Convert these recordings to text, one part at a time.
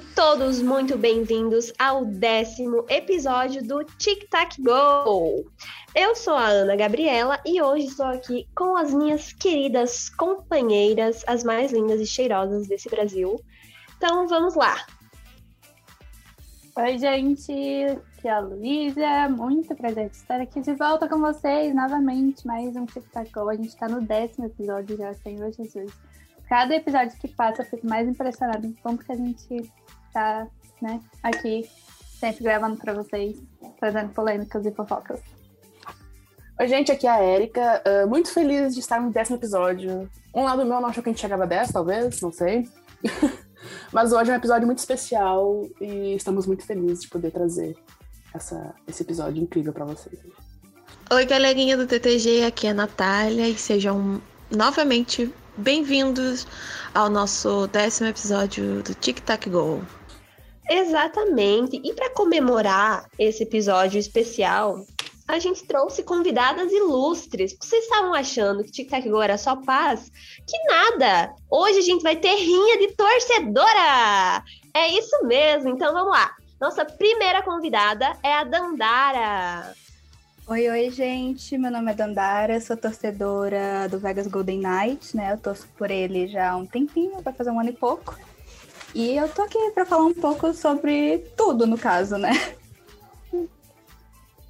Todos muito bem-vindos ao décimo episódio do Tic Tac Go! Eu sou a Ana Gabriela e hoje estou aqui com as minhas queridas companheiras, as mais lindas e cheirosas desse Brasil. Então vamos lá! Oi, gente! Aqui é a Luísa. Muito prazer estar aqui de volta com vocês novamente. Mais um Tic Tac Go. A gente está no décimo episódio já, Senhor Jesus cada episódio que passa eu fico mais impressionada em como que a gente tá, né, aqui, sempre gravando para vocês, trazendo polêmicas e fofocas. Oi, gente, aqui é a Erika. Uh, muito feliz de estar no décimo episódio. Um lado meu não achou que a gente chegava a 10, talvez, não sei. Mas hoje é um episódio muito especial e estamos muito felizes de poder trazer essa, esse episódio incrível para vocês. Oi, galerinha do TTG, aqui é a Natália e sejam novamente Bem-vindos ao nosso décimo episódio do Tic Tac Go. Exatamente. E para comemorar esse episódio especial, a gente trouxe convidadas ilustres. Vocês estavam achando que Tic Tac Go era só paz? Que nada! Hoje a gente vai ter rinha de torcedora! É isso mesmo, então vamos lá. Nossa primeira convidada é a Dandara. Oi, oi, gente. Meu nome é Dandara, sou torcedora do Vegas Golden Knights, né? Eu torço por ele já há um tempinho, vai fazer um ano e pouco. E eu tô aqui para falar um pouco sobre tudo, no caso, né?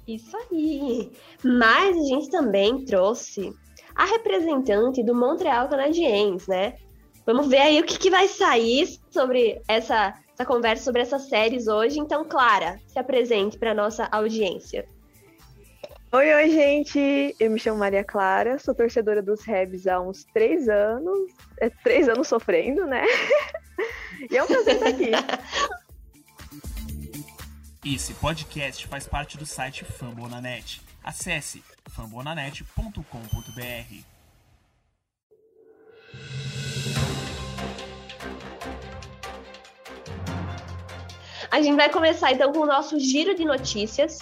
Isso aí. Mas a gente também trouxe a representante do Montreal Canadiens, né? Vamos ver aí o que, que vai sair sobre essa, essa conversa sobre essas séries hoje. Então, Clara, se apresente para nossa audiência. Oi, oi, gente! Eu me chamo Maria Clara, sou torcedora dos Rebs há uns três anos. É, três anos sofrendo, né? e é um prazer estar aqui. Esse podcast faz parte do site Fambonanet. Acesse fambonanet.com.br. A gente vai começar então com o nosso giro de notícias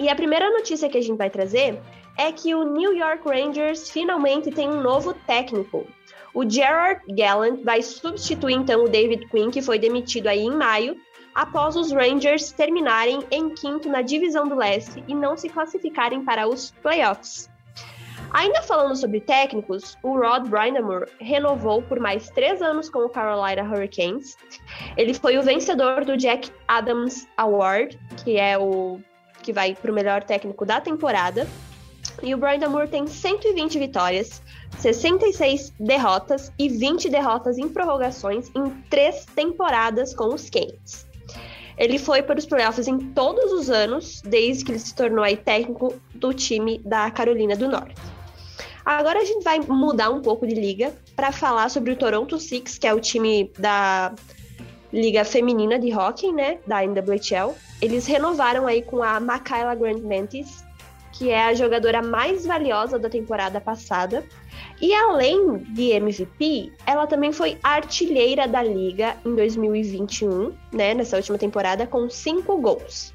e a primeira notícia que a gente vai trazer é que o New York Rangers finalmente tem um novo técnico. O Gerard Gallant vai substituir então o David Quinn, que foi demitido aí em maio, após os Rangers terminarem em quinto na divisão do leste e não se classificarem para os playoffs. Ainda falando sobre técnicos, o Rod Brindamore renovou por mais três anos com o Carolina Hurricanes. Ele foi o vencedor do Jack Adams Award, que é o que vai para o melhor técnico da temporada. E o Brian Moore tem 120 vitórias, 66 derrotas e 20 derrotas em prorrogações em três temporadas com os Canes. Ele foi para os playoffs em todos os anos, desde que ele se tornou aí técnico do time da Carolina do Norte. Agora a gente vai mudar um pouco de liga para falar sobre o Toronto Six, que é o time da Liga Feminina de Hockey, né, da NWHL. Eles renovaram aí com a Makayla Grant Mantis, que é a jogadora mais valiosa da temporada passada. E além de MVP, ela também foi artilheira da liga em 2021, né, nessa última temporada, com cinco gols.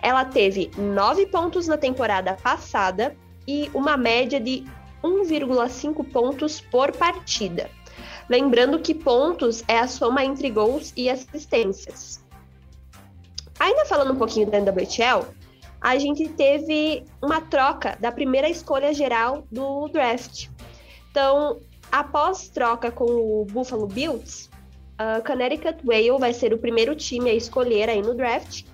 Ela teve nove pontos na temporada passada e uma média de 1,5 pontos por partida. Lembrando que pontos é a soma entre gols e assistências. Ainda falando um pouquinho da NWHL, a gente teve uma troca da primeira escolha geral do draft. Então, após troca com o Buffalo Bills, a Connecticut Whale vai ser o primeiro time a escolher aí no draft.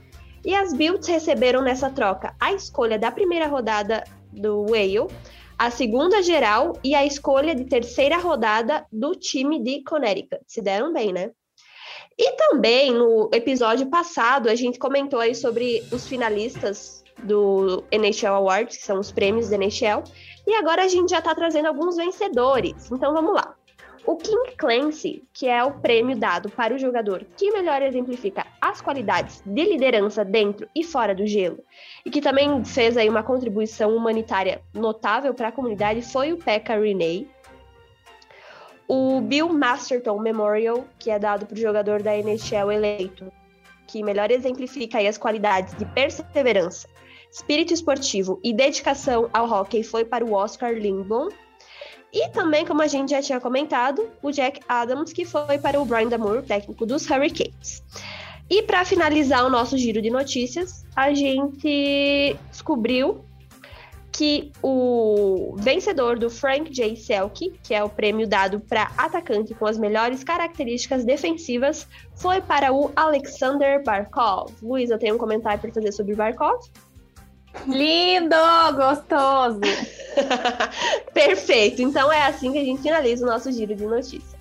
E as Bills receberam nessa troca a escolha da primeira rodada do Whale, a segunda geral e a escolha de terceira rodada do time de Connecticut. Se deram bem, né? E também no episódio passado a gente comentou aí sobre os finalistas do NHL Awards, que são os prêmios da NHL, e agora a gente já está trazendo alguns vencedores. Então vamos lá. O King Clancy, que é o prêmio dado para o jogador que melhor exemplifica as qualidades de liderança dentro e fora do gelo, e que também fez aí uma contribuição humanitária notável para a comunidade, foi o Pekka Rinne. O Bill Masterton Memorial, que é dado para o jogador da NHL eleito, que melhor exemplifica as qualidades de perseverança, espírito esportivo e dedicação ao hockey, foi para o Oscar Lindblom. E também, como a gente já tinha comentado, o Jack Adams, que foi para o Brian Damour, técnico dos Hurricanes. E para finalizar o nosso giro de notícias, a gente descobriu que o vencedor do Frank J. Selke, que é o prêmio dado para atacante com as melhores características defensivas, foi para o Alexander Barkov. Luiz, eu tenho um comentário para fazer sobre o Barkov. Lindo, gostoso. Perfeito. Então é assim que a gente finaliza o nosso giro de notícias.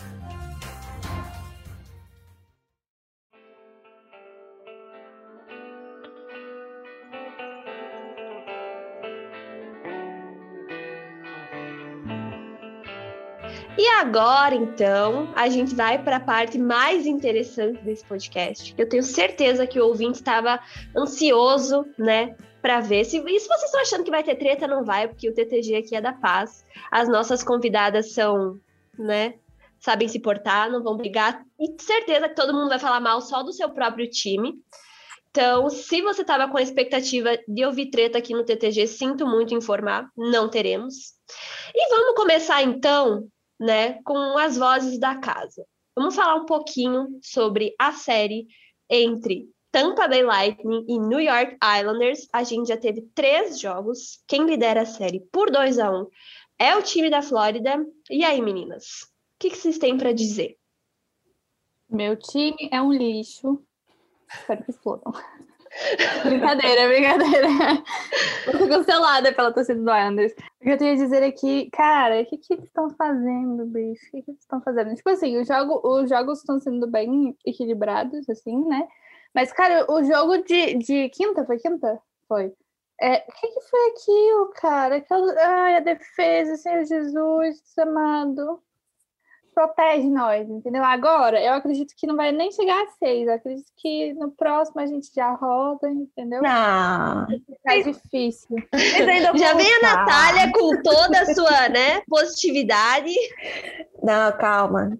E agora, então, a gente vai para a parte mais interessante desse podcast. Eu tenho certeza que o ouvinte estava ansioso, né, para ver. Se, e se vocês estão achando que vai ter treta, não vai, porque o TTG aqui é da paz. As nossas convidadas são, né, sabem se portar, não vão brigar. E certeza que todo mundo vai falar mal só do seu próprio time. Então, se você estava com a expectativa de ouvir treta aqui no TTG, sinto muito informar, não teremos. E vamos começar então né, com as vozes da casa. Vamos falar um pouquinho sobre a série entre Tampa Bay Lightning e New York Islanders. A gente já teve três jogos. Quem lidera a série por 2 a 1 um é o time da Flórida. E aí, meninas? O que, que vocês têm para dizer? Meu time é um lixo. Espero que explodam. brincadeira, brincadeira. Fui cancelada pela torcida do Islanders. O que eu tenho a dizer é que, cara, o que, que eles estão fazendo, bicho? O que, que eles estão fazendo? Tipo assim, jogo, os jogos estão sendo bem equilibrados, assim, né? Mas, cara, o jogo de, de quinta, foi quinta? Foi. É, o que, que foi aquilo, cara? Aquela, ai, a defesa, Senhor Jesus, amado protege nós, entendeu? Agora, eu acredito que não vai nem chegar a seis. Eu acredito que no próximo a gente já roda, entendeu? Não. Tá difícil. Já vem a Natália com toda a sua, né, positividade. Não, calma.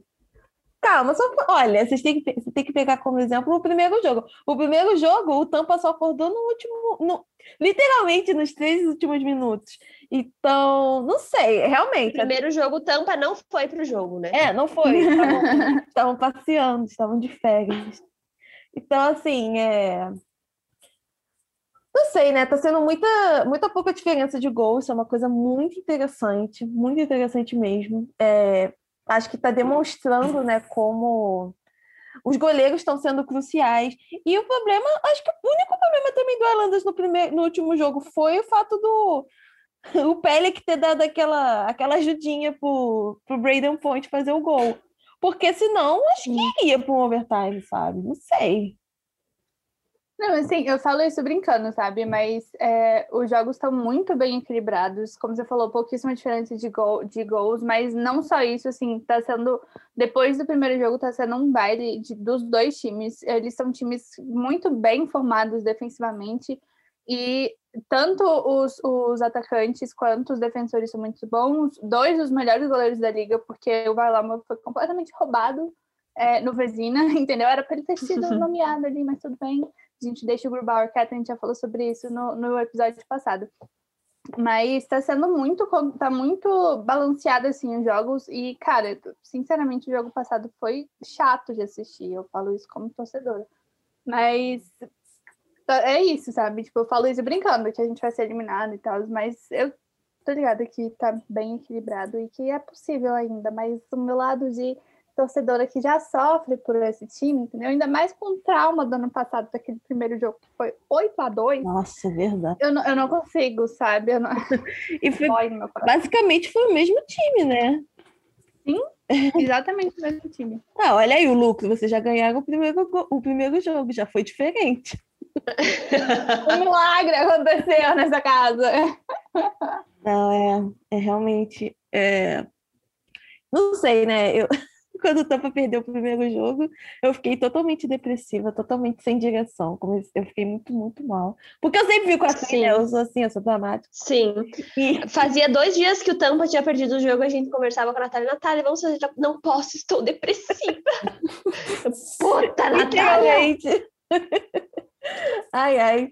Calma, só olha, vocês têm que, você tem que pegar como exemplo o primeiro jogo. O primeiro jogo, o Tampa só acordou no último, no, literalmente nos três últimos minutos. Então, não sei, realmente. O primeiro jogo, Tampa não foi pro jogo, né? É, não foi. Estavam passeando, estavam de férias. Então, assim, é. Não sei, né? Tá sendo muita, muita pouca diferença de gols. É uma coisa muito interessante, muito interessante mesmo. É, acho que está demonstrando, né, como os goleiros estão sendo cruciais. E o problema, acho que o único problema também do Islanders no, primeiro, no último jogo foi o fato do o Pellick ter dado aquela, aquela ajudinha pro, pro Braden Point fazer o gol. Porque senão, acho que iria para um overtime, sabe? Não sei. Não, assim, eu falo isso brincando, sabe? Mas é, os jogos estão muito bem equilibrados. Como você falou, pouquíssima diferença de, gol, de gols, mas não só isso, assim, tá sendo. Depois do primeiro jogo, tá sendo um baile de, dos dois times. Eles são times muito bem formados defensivamente. E tanto os, os atacantes quanto os defensores são muito bons. Dois dos melhores goleiros da liga, porque o Varlamov foi completamente roubado é, no Vezina, entendeu? Era para ele ter sido nomeado ali, mas tudo bem. A gente deixa o Grubauer quieto, a gente já falou sobre isso no, no episódio passado. Mas está sendo muito, tá muito balanceado assim os jogos e, cara, sinceramente o jogo passado foi chato de assistir. Eu falo isso como torcedora. Mas é isso, sabe? Tipo, eu falo isso brincando que a gente vai ser eliminado e tal, mas eu tô ligada que tá bem equilibrado e que é possível ainda, mas do meu lado de torcedora que já sofre por esse time, entendeu? Ainda mais com o trauma do ano passado, daquele primeiro jogo que foi 8 a 2 Nossa, verdade. Eu não, eu não consigo, sabe? Não... e foi, basicamente foi o mesmo time, né? Sim, exatamente o mesmo time. Ah, olha aí o lucro, vocês já ganharam o primeiro, o primeiro jogo, já foi diferente. um milagre aconteceu nessa casa. Não, é, é realmente. É... Não sei, né? Eu, quando o Tampa perdeu o primeiro jogo, eu fiquei totalmente depressiva, totalmente sem direção. Eu fiquei muito, muito mal. Porque eu sempre fico assim, né? Eu sou assim, eu sou dramática. Sim. E... Fazia dois dias que o Tampa tinha perdido o jogo, a gente conversava com a Natália. Natália, vamos fazer. Não posso, estou depressiva. Puta, Natália! Ai, ai.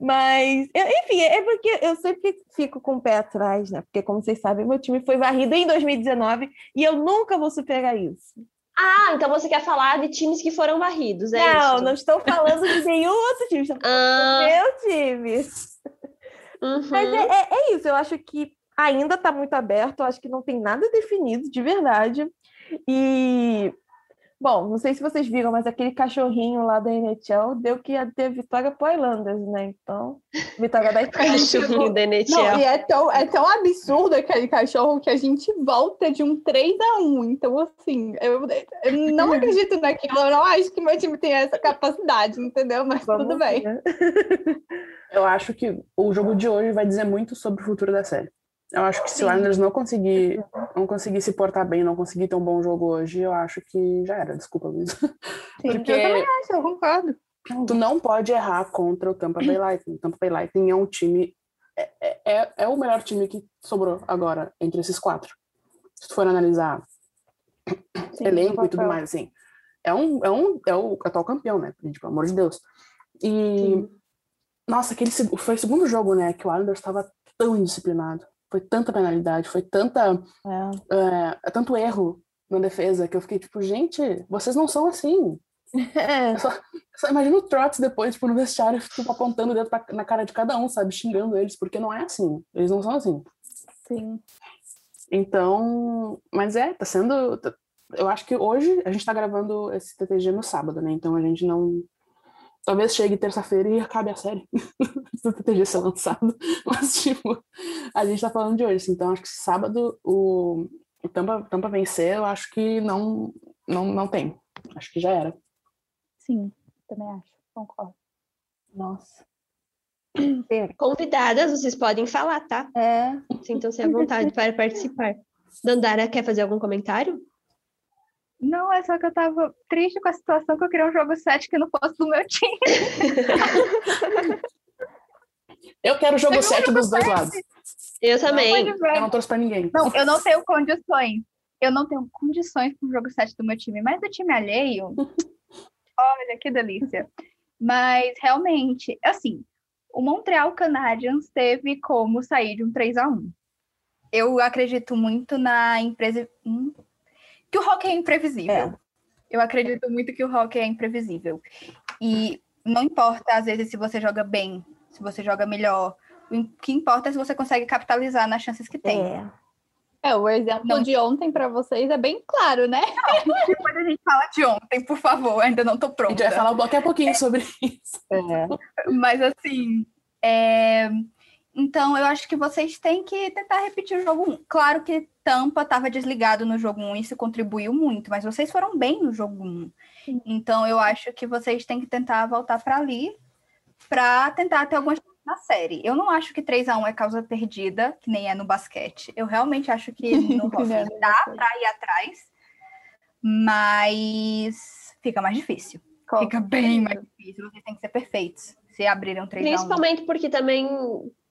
Mas, enfim, é porque eu sempre fico com o pé atrás, né? Porque, como vocês sabem, meu time foi varrido em 2019 e eu nunca vou superar isso. Ah, então você quer falar de times que foram varridos, é não, isso? não estou falando de nenhum outro time, estou falando Ah, do meu time. uhum. Mas é, é- é isso, eu acho que ainda está muito aberto, eu acho que não tem nada definido de verdade. E, bom, não sei se vocês viram, mas aquele cachorrinho lá da NHL deu que ia ter vitória pro Islanders, né? Então, vitória da Itália. Cachorrinho da Não, NHL. e é tão, é tão absurdo aquele cachorro que a gente volta de um 3 a 1 Então, assim, eu, eu não acredito naquilo. Eu não acho que meu time tem essa capacidade, entendeu? Mas Vamos tudo bem. ver. Eu acho que o jogo de hoje vai dizer muito sobre o futuro da série. Eu acho que se o Sim. Islanders não conseguir, não conseguir se portar bem, não conseguir ter um bom jogo hoje, eu acho que já era. Desculpa, Luiz. Sim, Porque- Eu também acho, eu concordo. Tu não pode errar contra o Tampa Bay Lightning. O Tampa Bay Lightning é um time. É, é- é, é o melhor time que sobrou agora entre esses quatro. Se tu for analisar Sim, elenco e tudo mais, assim. É um, é um é o atual campeão, né? Gente, pelo amor de Deus. E. Nossa, aquele foi o segundo jogo, né? Que o Islanders estava tão indisciplinado. Foi tanta penalidade, foi tanta. É. é, tanto erro na defesa que eu fiquei tipo, gente, vocês não são assim. É, Só imagina o Trotz depois, tipo, no vestiário, tipo, apontando o dedo pra- na cara de cada um, sabe? Xingando eles, porque não é assim. Eles não são assim. Sim. Então, mas é, tá sendo. tá- Eu acho que hoje a gente tá gravando esse TTG no sábado, né? Então a gente não. Talvez chegue terça-feira e acabe a série. TTG ser lançado. Mas, tipo, a gente tá falando de hoje. assim. Então, acho que sábado o, o Tampa, Tampa vencer, eu acho que não, não, não tem. Acho que já era. Sim, também acho. Concordo. nossa. Convidadas, vocês podem falar, tá? É. Sintam-se à vontade para participar. Dandara, quer fazer algum comentário? Não, é só que eu tava triste com a situação que eu queria um jogo 7 que não fosse do meu time. Eu quero jogo Teve um 7 dos dois lados. Eu também. Ver. Eu não torço pra ninguém. Não, eu não tenho condições. Eu não tenho condições para o jogo 7 do meu time, mas do time alheio, olha que delícia. Mas realmente, assim, o Montreal Canadiens teve como sair de um 3 a 1 Eu acredito muito na empresa. hum, que o hockey é imprevisível. É. Eu acredito muito que o hockey é imprevisível. E não importa, às vezes, se você joga bem, se você joga melhor. O que importa é se você consegue capitalizar nas chances que tem. É. É, o exemplo Não. de ontem pra vocês é bem claro, né? Depois a gente fala de ontem, por favor, ainda não tô A gente pronta. vai falar daqui a pouquinho sobre isso. É. Mas assim, é, então eu acho que vocês têm que tentar repetir o jogo 1. Claro que Tampa estava desligado no jogo 1 e isso contribuiu muito, mas vocês foram bem no jogo 1. Então eu acho que vocês têm que tentar voltar para ali para tentar ter algumas na série. Eu não acho que 3 a 1 é causa perdida, que nem é no basquete. Eu realmente acho que no é hockey no dá basquete. para ir atrás, mas fica mais difícil. Fica bem mais difícil. Vocês têm que ser perfeitos se abrirem um 3 a 1. Principalmente porque também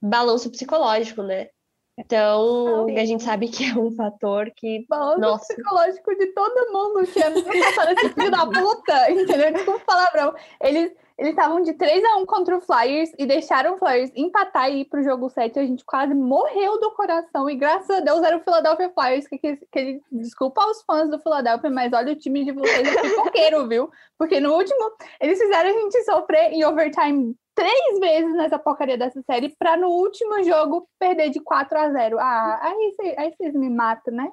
balanço psicológico, né? Então, a gente sabe que é um fator que. Balanço Nossa. psicológico de todo mundo que é passando esse filho da puta, entendeu? Desculpa o palavrão. Eles eles estavam de 3 a 1 contra o Flyers e deixaram o Flyers empatar e ir pro jogo 7. A gente quase morreu do coração. E graças a Deus era o Philadelphia Flyers. Que, que, que ele- desculpa aos fãs do Philadelphia, mas olha o time de vocês é pipoqueiro, viu? Porque no último, eles fizeram a gente sofrer em overtime três vezes nessa porcaria dessa série pra no último jogo perder de 4 a 0. Ah, aí, cê- aí vocês me matam, né?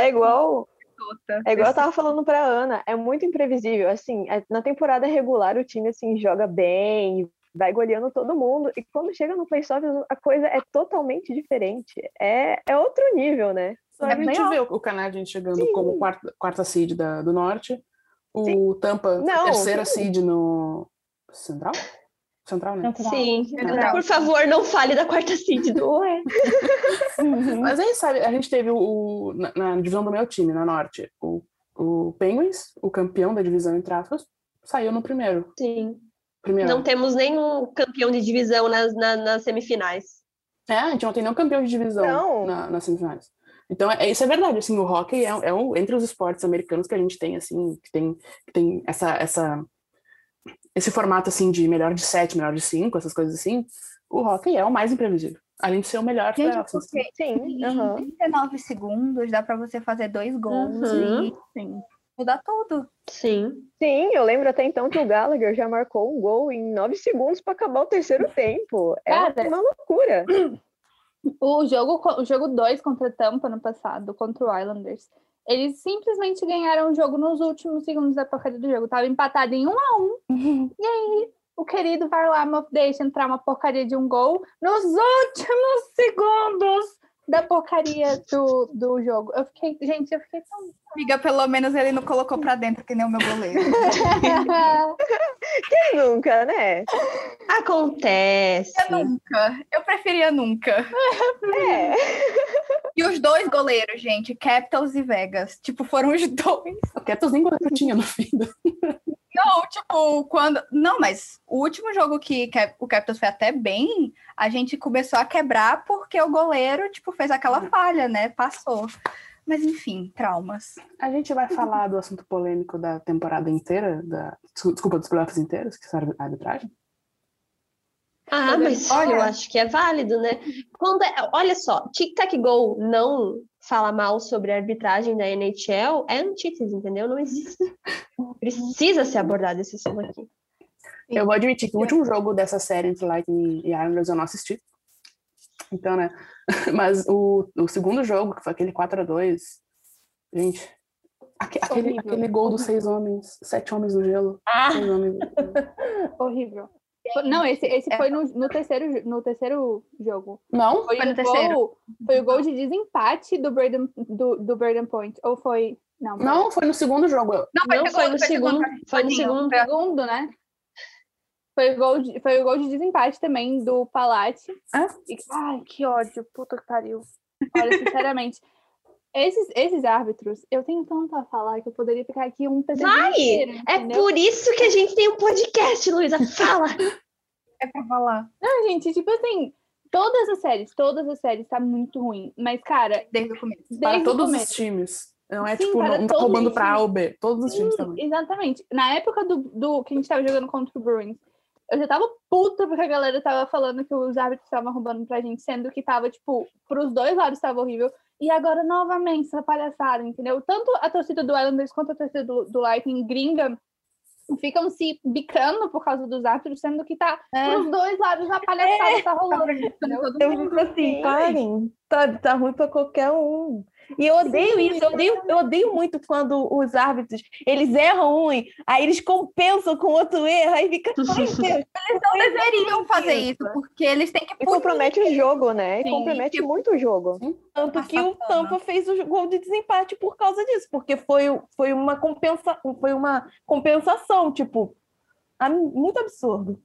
É igual, Tota. é igual eu tava falando pra Ana, é muito imprevisível. Assim, é- na temporada regular o time assim joga bem, vai goleando todo mundo, e quando chega no playoff a coisa é totalmente diferente. É, é outro nível, né? Só É a gente bem vê o Canadian chegando como quarta, quarta seed da, do norte, o Sim. Tampa, Não, terceira sim. seed no Central? Central, né? Sim. Central. Por favor, não fale da quarta seed do Ué. Mas aí, sabe, a gente teve o, o- na, na divisão do meu time, na norte, o, o Penguins, o campeão da divisão entre aspas, saiu no primeiro. Sim. primeiro. Não temos nenhum campeão de divisão nas, na- nas semifinais. É, a gente não tem nenhum campeão de divisão Não. na- nas semifinais. Então, é, isso é verdade, assim, o hockey é, é um, entre os esportes americanos que a gente tem, assim, que tem, que tem essa, essa, esse formato assim de melhor de sete, melhor de cinco, essas coisas assim, o hockey é o mais imprevisível. Além de ser o melhor Gente, playoffs, assim. Sim, em aham. 39 segundos dá pra você fazer dois gols Uhum. e Sim. mudar tudo. Sim. Sim, eu lembro até então que o Gallagher já marcou um gol em nove segundos para acabar o terceiro tempo. É Cara. uma loucura. O jogo, co- o jogo 2 contra a Tampa no passado, contra o Islanders, eles simplesmente ganharam o jogo nos últimos segundos da porcaria do jogo. Tava empatado em 1 a 1 E aí, o querido Varlamov deixa entrar uma porcaria de um gol nos últimos segundos da porcaria do, do jogo. Eu fiquei, gente, eu fiquei tão. Amiga, pelo menos ele não colocou pra dentro, que nem o meu goleiro. Quem nunca, né? Acontece. Eu nunca. Eu preferia nunca. É. E os dois goleiros, gente, Capitals e Vegas. Tipo, foram os dois. O Capitals nem goleiro tinha no fim. do- Não, tipo, quando. Não, mas o último jogo que o Capitals foi até bem, a gente começou a quebrar porque o goleiro, tipo, fez aquela falha, né? Passou. Mas enfim, traumas. A gente vai falar do assunto polêmico da temporada inteira, da, desculpa, dos playoffs inteiros, que são a arbitragem. Ah, mas Olha- eu acho que é válido, né? Quando é- olha só, Tic Tac Go não fala mal sobre a arbitragem da NHL é antítese, entendeu? Não existe. Precisa ser abordado esse assunto aqui. Eu vou admitir que o último jogo dessa série entre Lightning e Islanders eu não assisti. Então, né? Mas o, o segundo jogo, que foi aquele 4x2, gente, aque- aquele, Horrível. aquele gol dos seis homens, sete homens no gelo. Ah, homens. Horrível. Não, esse, esse foi no, no, terceiro, no terceiro jogo. Não? Foi, Foi no o terceiro. Gol, foi o gol de desempate do Braden, do, do Braden Point. Ou foi. Não, foi Não, foi no segundo jogo. Não, Não foi no foi segundo, foi no segundo. o segundo, né? Foi o, gol de, foi o gol de desempate também do Palate. Ah? E- ai, que ódio, puta que pariu. Olha, sinceramente, esses, esses árbitros, eu tenho tanto a falar que eu poderia ficar aqui um pedaço Vai! inteiro, É por isso que a gente tem um podcast, Luísa. Fala! É pra falar. Não, gente, tipo assim, todas as séries, todas as séries tá muito ruim. Mas, cara, Desde o começo. desde Para todos começo, os times. Não é Sim, tipo, para não tá roubando pra A ou B. Todos os times também. Exatamente. Na época do, do que a gente tava jogando contra o Bruins, eu já tava puta porque a galera tava falando que os árbitros estavam roubando pra gente, sendo que tava, tipo, pros dois lados tava horrível. E agora, novamente, essa palhaçada, entendeu? Tanto a torcida do Islanders quanto a torcida do, do Lightning gringa ficam se bicando por causa dos árbitros, sendo que tá pros dois lados a palhaçada tá rolando, entendeu? Todo mundo assim, parem. Tá, tá ruim pra qualquer um. E eu odeio isso, eu odeio, eu odeio muito quando os árbitros, eles erram um, aí eles compensam com outro erro, aí fica, ai, Deus, Eles não deveriam fazer isso, porque eles têm que E compromete o jogo, né? E Sim, compromete tipo- muito o jogo. Tanto que o Tampa fez o gol de desempate por causa disso, porque foi, foi, uma, compensa, foi uma compensação, tipo, muito absurdo.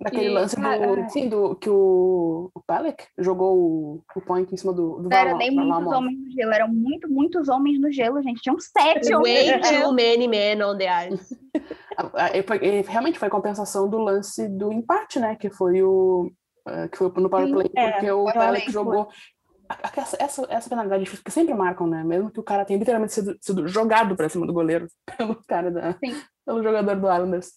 Daquele E, lance cara, do, sim, do que o, o Pelec jogou o, o point em cima do, do era nem muitos homens no gelo, eram muito, muitos homens no gelo, gente. Tinham sete homens Way no gelo. too many men on the ice. Realmente foi compensação do lance do empate, né? Que foi o ah, que foi no power play, é, porque o Pelec jogou essa, essa, essa penalidade que sempre marcam, né? Mesmo que o cara tenha literalmente sido, sido jogado pra cima do goleiro pelo cara da, Sim. pelo jogador do Islanders.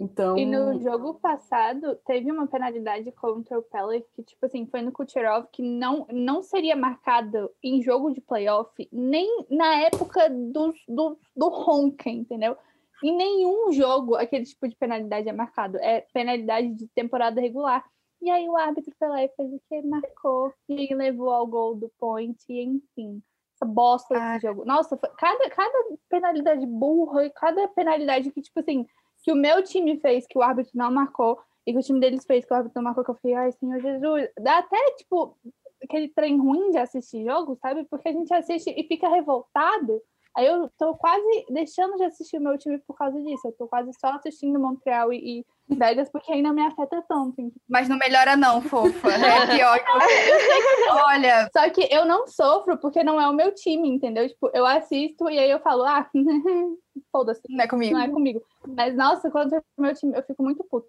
Então, E no jogo passado, teve uma penalidade contra o Pellet que, tipo assim, foi no Kucherov, que não, não seria marcado em jogo de playoff, nem na época do, do, do Honken, entendeu? Em nenhum jogo aquele tipo de penalidade é marcado. É penalidade de temporada regular. E aí o árbitro foi lá e fez o que? Marcou. E levou ao gol do point, e enfim. Essa bosta desse jogo. Nossa, cada, cada penalidade burra e cada penalidade que, tipo assim, que o meu time fez, que o árbitro não marcou, e que o time deles fez, que o árbitro não marcou, que eu fiquei, ai, Senhor Jesus. Dá até, tipo, aquele trem ruim de assistir jogo, sabe? Porque a gente assiste e fica revoltado. Aí eu tô quase deixando de assistir o meu time por causa disso. Eu tô quase só assistindo Montreal e, e Vegas, porque ainda me afeta tanto. Mas não melhora não, fofa. É pior que. Olha, Só que eu não sofro porque não é o meu time, entendeu? Tipo, eu assisto e aí eu falo, ah, foda-se. não é comigo. não é comigo. Mas, nossa, quando é meu time, eu fico muito puta.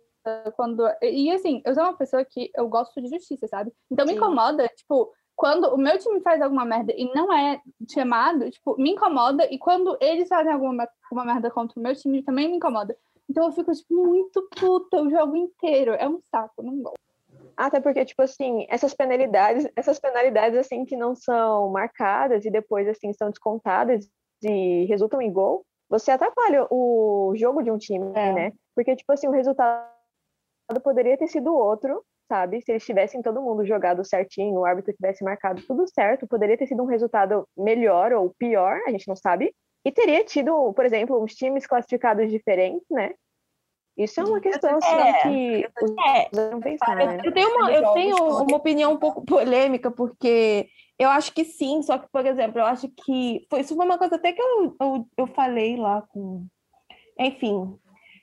Quando... E assim, eu sou uma pessoa que eu gosto de justiça, sabe? Então me Sim. incomoda, tipo, quando o meu time faz alguma merda e não é chamado, tipo, me incomoda. E quando eles fazem alguma uma merda contra o meu time, também me incomoda. Então eu fico, tipo, muito puta o jogo inteiro. É um saco, não gosto. Até porque, tipo assim, essas penalidades, essas penalidades, assim, que não são marcadas e depois, assim, são descontadas e resultam em gol, você atrapalha o jogo de um time, É. né? Porque, tipo assim, o resultado poderia ter sido outro, sabe? Se eles tivessem todo mundo jogado certinho, o árbitro tivesse marcado tudo certo, poderia ter sido um resultado melhor ou pior, a gente não sabe. E teria tido, por exemplo, uns times classificados diferentes, né? Isso é uma questão assim, É. que É, não pensaram, né? Eu tenho, uma, eu tenho uma opinião um pouco polêmica, porque eu acho que sim, só que, por exemplo, eu acho que. Foi, isso foi uma coisa até que eu, eu, eu falei lá com. Enfim.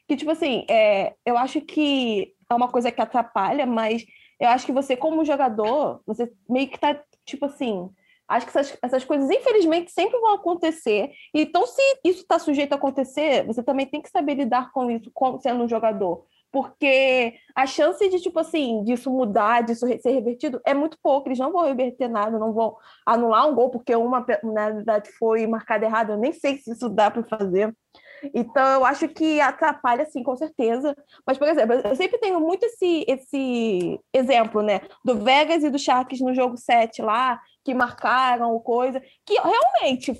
Que, tipo assim, é, eu acho que é uma coisa que atrapalha, mas eu acho que você, como jogador, você meio que tá, tipo assim. Acho que essas, essas coisas, infelizmente, sempre vão acontecer. Então, se isso está sujeito a acontecer, você também tem que saber lidar com isso sendo um jogador. Porque a chance de, tipo assim, disso mudar, disso ser revertido, é muito pouco. Eles não vão reverter nada, não vão anular um gol, porque uma, pe- na verdade, foi marcada errada. Eu nem sei se isso dá para fazer. Então, eu acho que atrapalha, sim, com certeza. Mas, por exemplo, eu sempre tenho muito esse, esse exemplo, né? Do Vegas e do Sharks no jogo 7 lá, que marcaram coisa, que realmente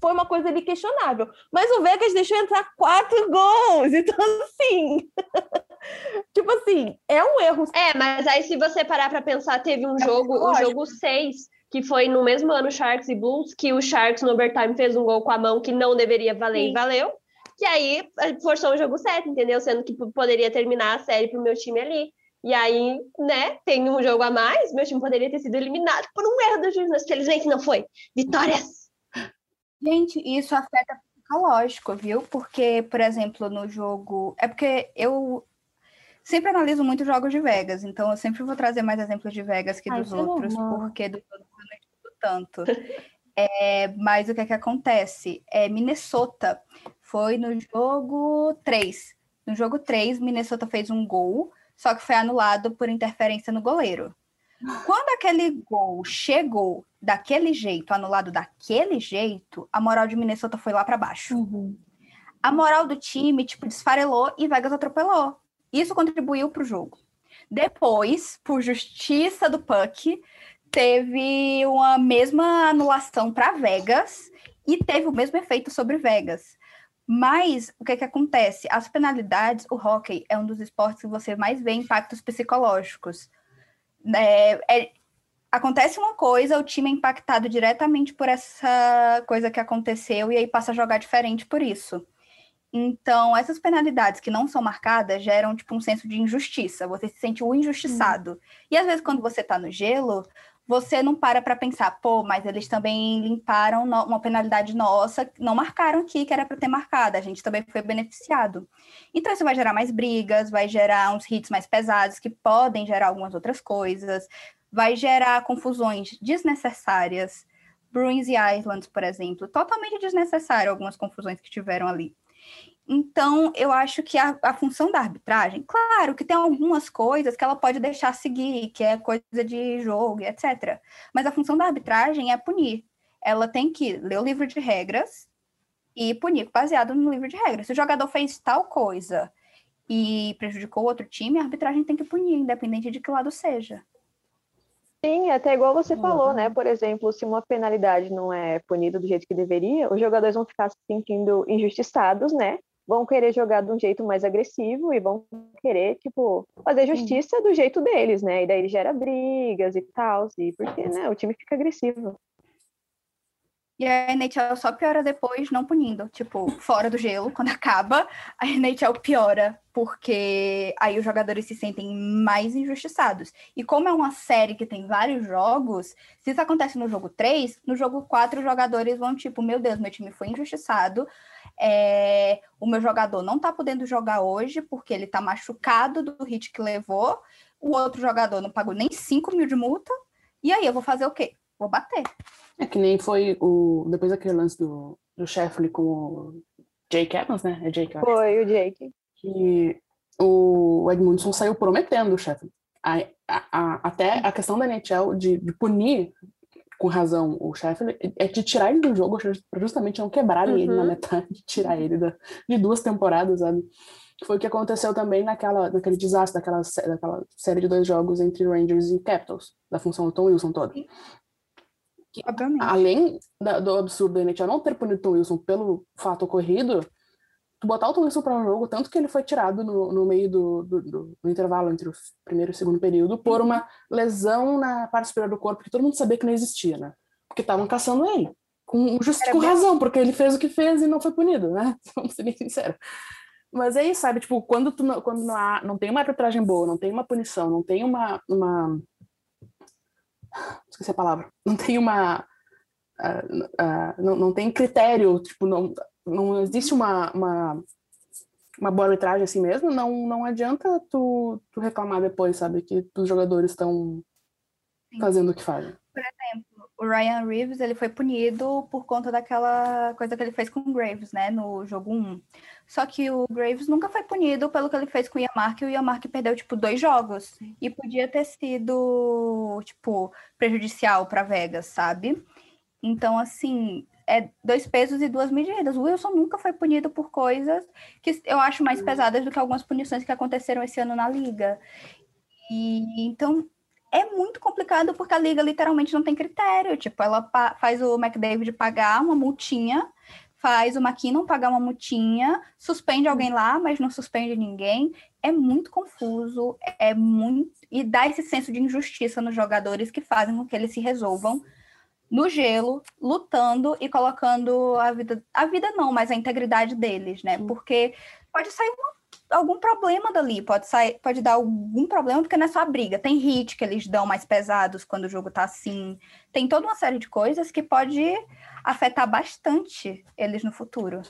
foi uma coisa ali questionável. Mas o Vegas deixou entrar quatro gols. Então, assim. tipo assim, é um erro. É, mas aí se você parar pra pensar, teve um jogo, o lógico. jogo 6, que foi no mesmo ano Sharks e Bulls, que o Sharks no overtime fez um gol com a mão que não deveria valer Sim. e valeu. Que aí eh, forçou o jogo 7, entendeu? Sendo que p- poderia terminar a série pro meu time ali. E aí, né, tem um jogo a mais, meu time poderia ter sido eliminado por um erro do juiz, mas felizmente não foi. Vitórias! Gente, isso afeta psicológico, viu? Porque, por exemplo, no jogo. É porque eu sempre analiso muito jogos de Vegas, então eu sempre vou trazer mais exemplos de Vegas que Ah, dos é outros, normal. porque dos outros eu não estudo tanto. É, mas o que é que acontece? É, Minnesota foi no jogo 3. No jogo 3, Minnesota fez um gol, só que foi anulado por interferência no goleiro. Quando aquele gol chegou daquele jeito, anulado daquele jeito, a moral de Minnesota foi lá para baixo. A moral do time, tipo, desfarelou e Vegas atropelou. Isso contribuiu para o jogo. Depois, por justiça do Puck, teve uma mesma anulação para Vegas e teve o mesmo efeito sobre Vegas. Mas o que, que acontece? As penalidades, o hockey é um dos esportes que você mais vê impactos psicológicos. É, é- acontece uma coisa, o time é impactado diretamente por essa coisa que aconteceu e aí passa a jogar diferente por isso. Então, essas penalidades que não são marcadas geram tipo um senso de injustiça. Você se sente o injustiçado. E às vezes quando você tá no gelo, você não para para pensar, pô, mas eles também limparam uma penalidade nossa, não marcaram aqui que era para ter marcado, a gente também foi beneficiado. Então isso vai gerar mais brigas, vai gerar uns hits mais pesados que podem gerar algumas outras coisas, vai gerar confusões desnecessárias. Bruins e Islands, por exemplo, totalmente desnecessário algumas confusões que tiveram ali. Então, eu acho que a, a função da arbitragem, claro que tem algumas coisas que ela pode deixar seguir, que é coisa de jogo, etc. Mas a função da arbitragem é punir. Ela tem que ler o livro de regras e punir baseado no livro de regras. Se o jogador fez tal coisa e prejudicou outro time, a arbitragem tem que punir, independente de que lado seja. Sim, até igual você falou, né? Por exemplo, se uma penalidade não é punida do jeito que deveria, os jogadores vão ficar se sentindo injustiçados, né? Vão querer jogar de um jeito mais agressivo e vão querer, tipo, fazer justiça do jeito deles, né? E daí gera brigas e tal, e porque, né, o time fica agressivo. E a NHL só piora depois, não punindo. Tipo, fora do gelo, quando acaba, a NHL piora, porque aí os jogadores se sentem mais injustiçados. E como é uma série que tem vários jogos, se isso acontece no jogo 3, no jogo 4 os jogadores vão, tipo, meu Deus, meu time foi injustiçado. É, o meu jogador não tá podendo jogar hoje porque ele tá machucado do hit que levou. O outro jogador não pagou nem 5 mil de multa. E aí, eu vou fazer o quê? Vou bater. É que nem foi o. Depois daquele lance do, do Sheffley com o Jake Evans, né? É Jake. Foi o Jake. Que o Edmundson saiu prometendo o Sheffley. A- a- a- até a questão da NHL de, de punir com razão o Sheffield, é de tirar ele do jogo justamente não quebrarem ele na Uhum. metade, tirar ele da, de duas temporadas, sabe? Que Foi o que aconteceu também naquela, naquele desastre daquela, daquela série de dois jogos entre Rangers e Capitals, da função do Tom Wilson toda. Obviamente. Além da- do absurdo da NHL não ter punido o Tom Wilson pelo fato ocorrido, tu botar o Tom Wilson para um jogo, tanto que ele foi tirado no, no meio do, do, do- do intervalo entre o primeiro e o segundo período, por uma lesão na parte superior do corpo que todo mundo sabia que não existia, né? Porque estavam caçando ele. Com, justo Era com razão, porque ele fez o que fez e não foi punido, né? Vamos ser bem sinceros. Mas é isso, sabe? Tipo, quando, tu não, quando não, há, não tem uma arbitragem boa, não tem uma punição, não tem uma. uma... Esqueci a palavra. Não tem uma. ah, ah, não, não tem critério, tipo, não, não existe uma, uma, uma boa arbitragem assim mesmo, não, não adianta tu, tu reclamar depois, sabe? Que os jogadores estão fazendo o que fazem. O Ryan Reeves, ele foi punido por conta daquela coisa que ele fez com o Graves, né, no jogo 1. Só que o Graves nunca foi punido pelo que ele fez com o Yamark, e o Yamark perdeu, tipo, dois jogos. E podia ter sido, tipo, prejudicial para Vegas, sabe? Então, assim, é dois pesos e duas medidas. O Wilson nunca foi punido por coisas que eu acho mais pesadas do que algumas punições que aconteceram esse ano na liga. E então é muito complicado porque a liga literalmente não tem critério. Tipo, ela faz o McDavid pagar uma multinha, faz o McKinnon pagar uma multinha, suspende alguém lá, mas não suspende ninguém. É muito confuso, é muito. E dá esse senso de injustiça nos jogadores que fazem com que eles se resolvam no gelo, lutando e colocando a vida. A vida não, mas a integridade deles, né? Porque pode sair uma algum problema dali, pode sair, pode dar algum problema, porque não é só a briga. Tem hit que eles dão mais pesados quando o jogo tá assim. Tem toda uma série de coisas que pode afetar bastante eles no futuro.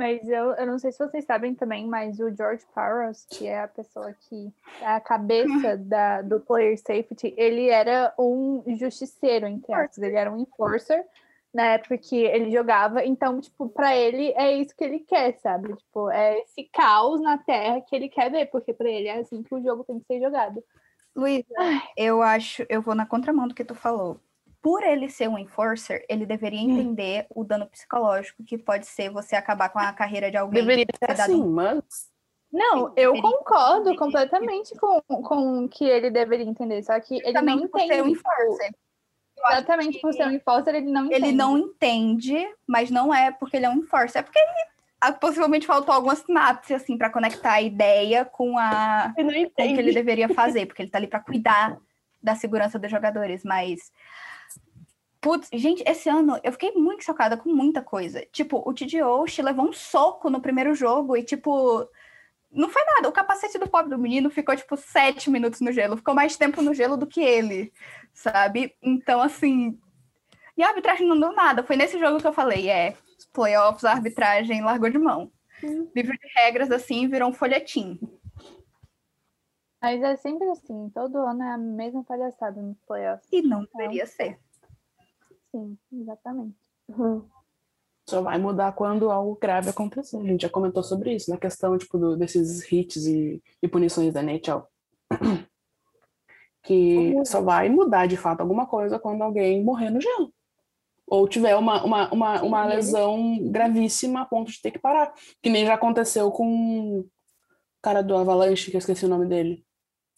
Mas eu, eu não sei se vocês sabem também, mas o George Paros, que é a pessoa que é a cabeça da, do player safety, ele era um justiceiro, entre aspas. Ele era um enforcer na época que ele jogava. Então, tipo, pra ele é isso que ele quer, sabe? Tipo, é esse caos na terra que ele quer ver, porque pra ele é assim que o jogo tem que ser jogado. Luísa, eu acho, eu vou na contramão do que tu falou. Por ele ser um enforcer, ele deveria entender o dano psicológico que pode ser você acabar com a carreira de alguém. Deveria ser assim, um- mas Não, eu concordo completamente com, com o que ele deveria entender, só que ele não ser um entende. tipo, enforcer. Eu Exatamente por ser um enforcer, ele não entende. Ele não entende, mas não é porque ele é um enforcer, é porque ele ah, possivelmente faltou alguma sinapse assim para conectar a ideia com a com o que ele deveria fazer, porque ele tá ali para cuidar da segurança dos jogadores, mas Putz, gente, esse ano eu fiquei muito chocada com muita coisa. Tipo, o TJ levou um soco no primeiro jogo e, tipo, não foi nada. O capacete do pobre do menino ficou, tipo, sete minutos no gelo. Ficou mais tempo no gelo do que ele, sabe? Então, assim. E a arbitragem não deu nada. Foi nesse jogo que eu falei: é, os playoffs, a arbitragem largou de mão. Livro de regras, assim, virou um folhetim. Mas é sempre assim, todo ano é a mesma palhaçada nos playoffs. E não deveria ser. Sim, exatamente. só vai mudar quando algo grave acontecer. A gente já comentou sobre isso, na questão tipo, do- desses hits e, e punições da NHL. Que só vai mudar de fato alguma coisa quando alguém morrer no gelo. Ou tiver uma, uma, uma, uma lesão gravíssima a ponto de ter que parar. Que nem já aconteceu com o cara do Avalanche, que eu esqueci o nome dele.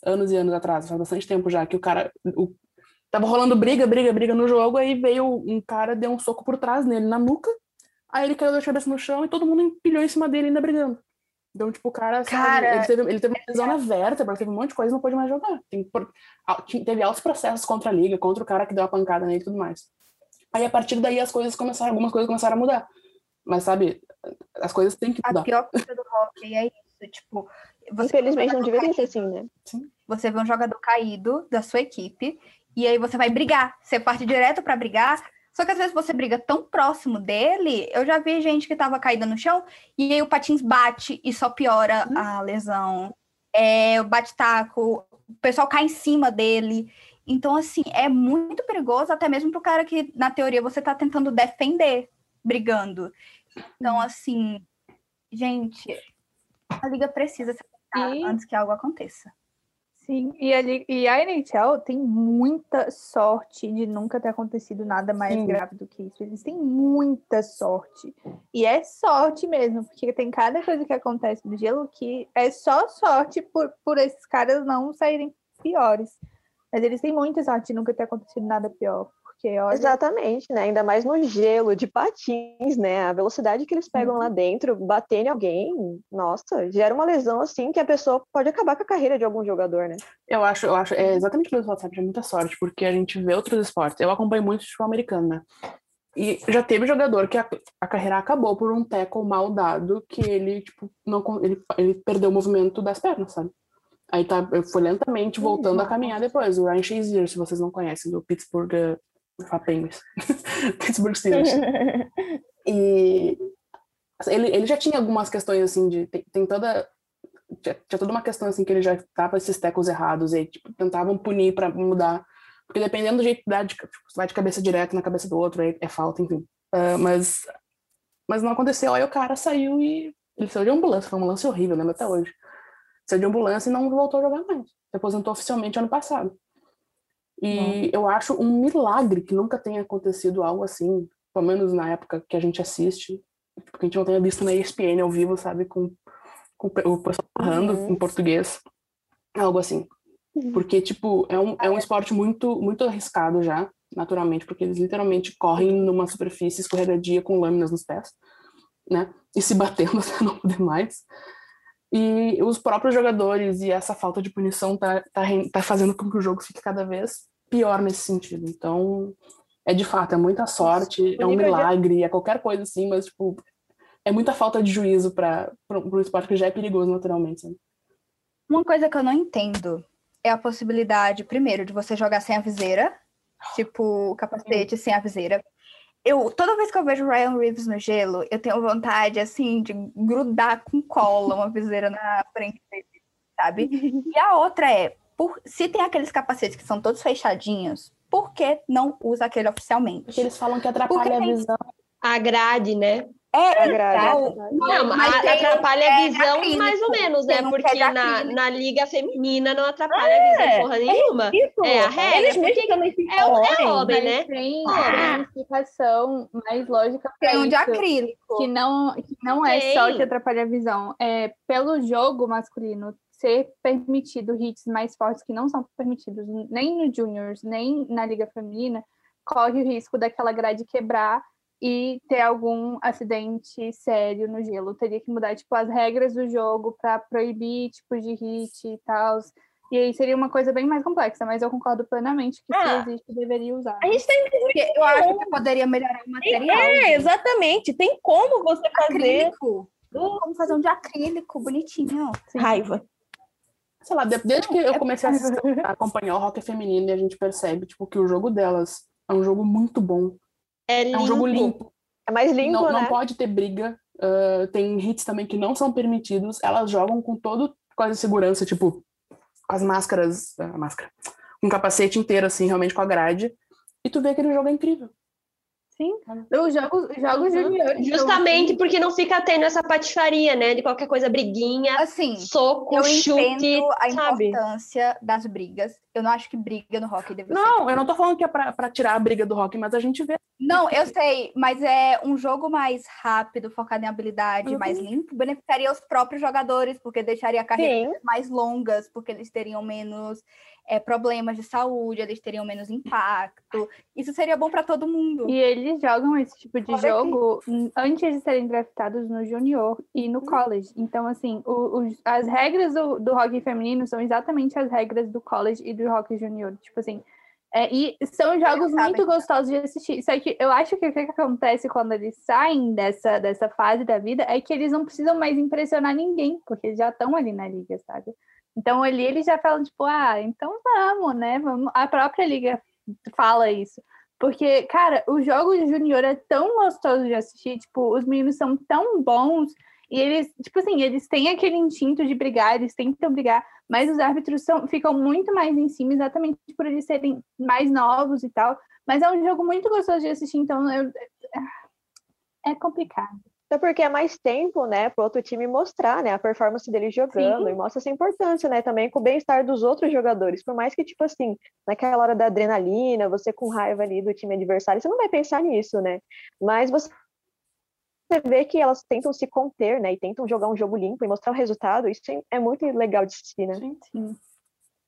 Anos e anos atrás, faz bastante tempo já, que o cara. O, tava rolando briga, briga, briga no jogo, aí veio um cara, deu um soco por trás nele na nuca, aí ele caiu da cabeça no chão e todo mundo empilhou em cima dele ainda brigando. Então, tipo, o cara, sabe, Cara, ele, teve, ele teve uma lesão na vértebra, teve um monte de coisa e não pôde mais jogar. Tem, teve altos processos contra a liga, contra o cara que deu a pancada nele e tudo mais. Aí, a partir daí, as coisas começaram, algumas coisas começaram a mudar. Mas, sabe, as coisas têm que A mudar. pior coisa do hockey é isso, tipo, você Infelizmente não deveria ser assim, né? você vê um jogador caído da sua equipe e aí você vai brigar, você parte direto pra brigar. Só que às vezes você briga tão próximo dele, eu já vi gente que tava caída no chão e aí o patins bate e só piora a lesão. É, o bate-taco, o pessoal cai em cima dele. Então, assim, é muito perigoso, até mesmo pro cara que, na teoria, você tá tentando defender, brigando. Então, assim, gente, a liga precisa se E- antes que algo aconteça. Sim, e, ali, e a NHL tem muita sorte de nunca ter acontecido nada mais Sim. grave do que isso. Eles têm muita sorte. E é sorte mesmo, porque tem cada coisa que acontece no gelo que é só sorte por, por esses caras não saírem piores. Mas eles têm muita sorte de nunca ter acontecido nada pior. Porque, olha, Exatamente, né? Ainda mais no gelo, de patins, né? A velocidade que eles pegam lá dentro, bater em alguém, nossa, gera uma lesão assim que a pessoa pode acabar com a carreira de algum jogador, né? Eu acho, eu acho, é exatamente o que falou, sabe? É muita sorte, porque a gente vê outros esportes. Eu acompanho muito futebol americano, né? E já teve jogador que a, a carreira acabou por um tackle mal dado, que ele, tipo, não, ele, ele perdeu o movimento das pernas, sabe? Aí tá, foi lentamente voltando a caminhar depois. O Ryan Shazier, se vocês não conhecem, do Pittsburgh uh, Penguins. Pittsburgh Steelers. E ele, ele já tinha algumas questões assim de tem, tem toda tinha, tinha toda uma questão assim que ele já tava esses tecos errados e tipo, tentavam punir para mudar. Porque dependendo do jeito que dá de, tipo, vai de cabeça direto na cabeça do outro aí é falta enfim. Ah, mas mas não aconteceu. Aí o cara saiu e ele saiu de ambulância. Foi uma ambulância horrível lembro até hoje. Saiu de ambulância e não voltou a jogar mais. Se aposentou oficialmente ano passado e eu acho um milagre que nunca tenha acontecido algo assim pelo menos na época que a gente assiste porque a gente não tenha visto na ESPN ao vivo, sabe? Com, com o pessoal narrando Uhum. em português. Algo assim. Porque, tipo, é um, é um esporte muito, muito arriscado já, naturalmente, porque eles literalmente correm numa superfície escorregadia com lâminas nos pés, né? E se batendo até não poder mais. E os próprios jogadores e essa falta de punição tá, tá, tá fazendo com que o jogo fique cada vez pior nesse sentido. Então, é de fato, é muita sorte, é um nível de- milagre, é qualquer coisa assim, mas, tipo, é muita falta de juízo para um esporte que já é perigoso naturalmente. Sabe? Uma coisa que eu não entendo é a possibilidade, primeiro, de você jogar sem a viseira, tipo capacete sem a viseira. Eu, toda vez que eu vejo Ryan Reeves no gelo, eu tenho vontade, assim, de grudar com cola uma viseira na frente dele, sabe? E a outra é, por, se tem aqueles capacetes que são todos fechadinhos, por que não usa aquele oficialmente? Porque eles falam que atrapalha Porque a visão. A grade, né? É, A grade, então, Não, mas atrapalha a é visão mais ou menos, né? que é Porque na, na liga feminina não atrapalha a visão porra nenhuma. Isso, É a regra, Eles porque É, o- é Mas né? tem Ah. uma explicação mais lógica Tem um de acrílico. que não, que não é Tem. só que atrapalha a visão. É pelo jogo masculino ser permitido hits mais fortes que não são permitidos nem no juniors, nem na liga feminina, corre o risco daquela grade quebrar e ter algum acidente sério no gelo. Teria que mudar tipo as regras do jogo para proibir tipos de hit e tal. E aí seria uma coisa bem mais complexa, mas eu concordo plenamente que Ah. se existe deveria usar. A gente tem Porque eu acho que poderia melhorar o material. É, gente. exatamente. Tem como você fazer Acrílico. Vamos fazer um de acrílico, bonitinho. raiva. Sei lá, de- desde que é eu comecei a, assistir- a acompanhar o hockey feminino e a gente percebe, tipo, que o jogo delas é um jogo muito bom. É É um jogo limpo. É mais limpo, não, né? não pode ter briga. ah, tem hits também que não são permitidos. Elas jogam com todo quase segurança, tipo, com as máscaras, a máscara, com o capacete inteiro, assim, realmente com a grade. E tu vê aquele jogo é incrível. Sim. Os jogos, os jogos Uhum. juniores. são- Justamente porque não fica tendo essa patifaria, né? De qualquer coisa, briguinha, Assim, soco, eu chute, entendo a sabe? importância das brigas. Eu não acho que briga no hockey deve ser. Não, eu não tô falando que é pra, pra tirar a briga do rock, mas a gente vê. Não, eu sei, mas é um jogo mais rápido, focado em habilidade, Uhum. mais limpo, beneficiaria os próprios jogadores, porque deixaria carreiras Sim. mais longas, porque eles teriam menos é, problemas de saúde, eles teriam menos impacto. Isso seria bom para todo mundo. E eles jogam esse tipo de Fora jogo antes de serem draftados no junior e no college. Então, assim, o- os- as regras do, do hockey feminino são exatamente as regras do college e do hockey junior. Tipo assim, é, e são jogos muito gostosos de assistir. Só que eu acho que o que acontece quando eles saem dessa, dessa fase da vida é que eles não precisam mais impressionar ninguém, porque eles já estão ali na liga, sabe? Então ali eles já falam, tipo, ah, então vamos, né? Vamos. A própria liga fala isso. Porque, cara, o jogo de junior é tão gostoso de assistir, tipo, os meninos são tão bons e eles, tipo assim, eles têm aquele instinto de brigar, eles tentam brigar, mas os árbitros são, ficam muito mais em cima, exatamente por eles serem mais novos e tal. Mas é um jogo muito gostoso de assistir, então eu- é complicado. Até porque é mais tempo, né, para outro time mostrar, né, a performance dele jogando Sim. e mostra essa importância, né, também com o bem-estar dos outros jogadores. Por mais que, tipo assim, naquela hora da adrenalina, você com raiva ali do time adversário, você não vai pensar nisso, né? Mas você vê que elas tentam se conter, né, e tentam jogar um jogo limpo e mostrar o resultado. Isso é muito legal de assistir, né? Sim, sim.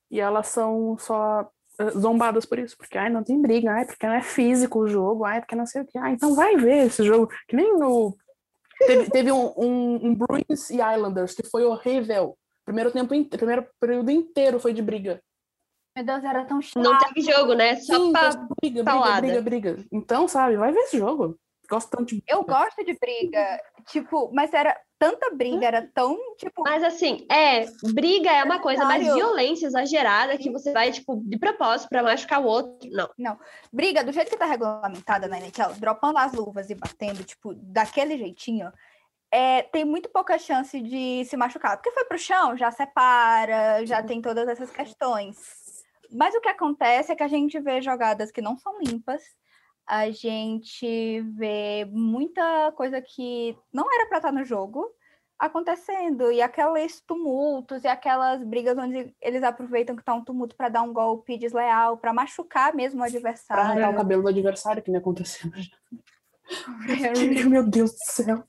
E elas são só eh, zombadas por isso, porque ai, não tem briga, ai, porque não é físico o jogo, ai, porque não sei o que. Ah, então vai ver esse jogo. Que nem no. Teve, teve um, um, um Bruins e Islanders que foi horrível. Primeiro tempo, primeiro período inteiro foi de briga. Meu Deus, era tão chato. Não teve jogo, né? Só Sim, pra... briga, briga, briga, briga. Então, sabe, vai ver esse jogo. Gosto tanto de Eu gosto de briga, tipo, mas era tanta briga, era tão, tipo, Mas assim, é, briga é uma coisa, mas violência exagerada que você vai, tipo, de propósito pra machucar o outro. Não. briga do jeito que tá regulamentada na NHL, dropando as luvas e batendo, tipo, daquele jeitinho, é, tem muito pouca chance de se machucar. Porque foi pro chão, já separa, já tem todas essas questões. Mas o que acontece é que a gente vê jogadas que não são limpas, a gente vê muita coisa que não era pra estar no jogo acontecendo, e aqueles tumultos e aquelas brigas onde eles aproveitam que tá um tumulto para dar um golpe desleal, para machucar mesmo o pra arrancar o adversário. cabelo do adversário, que nem aconteceu. Meu Deus do céu.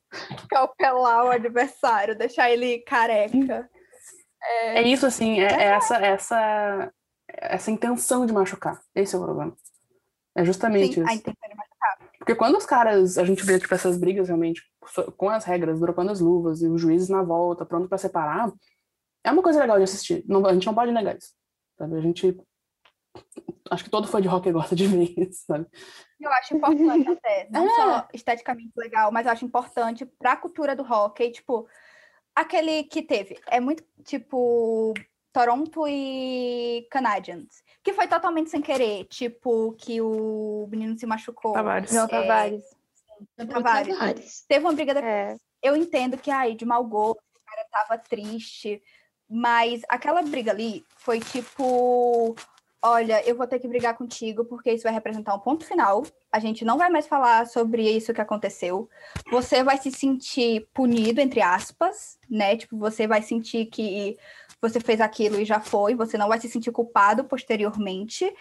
Calpelar o adversário, deixar ele careca. É isso, assim, é, é essa, essa, essa intenção de machucar. Esse é o problema. É justamente Sim, isso. intenção de machucar. Porque quando os caras, a gente vê, tipo, essas brigas realmente, com as regras, dropando as luvas e os juízes na volta, pronto pra separar, é uma coisa legal de assistir. Não, a gente não pode negar isso. Sabe? A gente. Acho que todo fã de rock gosta de ver isso, sabe? Eu acho importante até, não É. só esteticamente legal, mas eu acho importante para a cultura do hockey, tipo, aquele que teve, é muito tipo Toronto e Canadiens, que foi totalmente sem querer, tipo, que o menino se machucou. Tavares. João É, Tavares. Tavares. Tavares. Teve uma briga da É, eu entendo que, ai, de mau gosto, o cara tava triste, mas aquela briga ali foi tipo: olha, eu vou ter que brigar contigo porque isso vai representar um ponto final. A gente não vai mais falar sobre isso que aconteceu. Você vai se sentir punido, entre aspas, né? Tipo, você vai sentir que você fez aquilo e já foi, você não vai se sentir culpado posteriormente.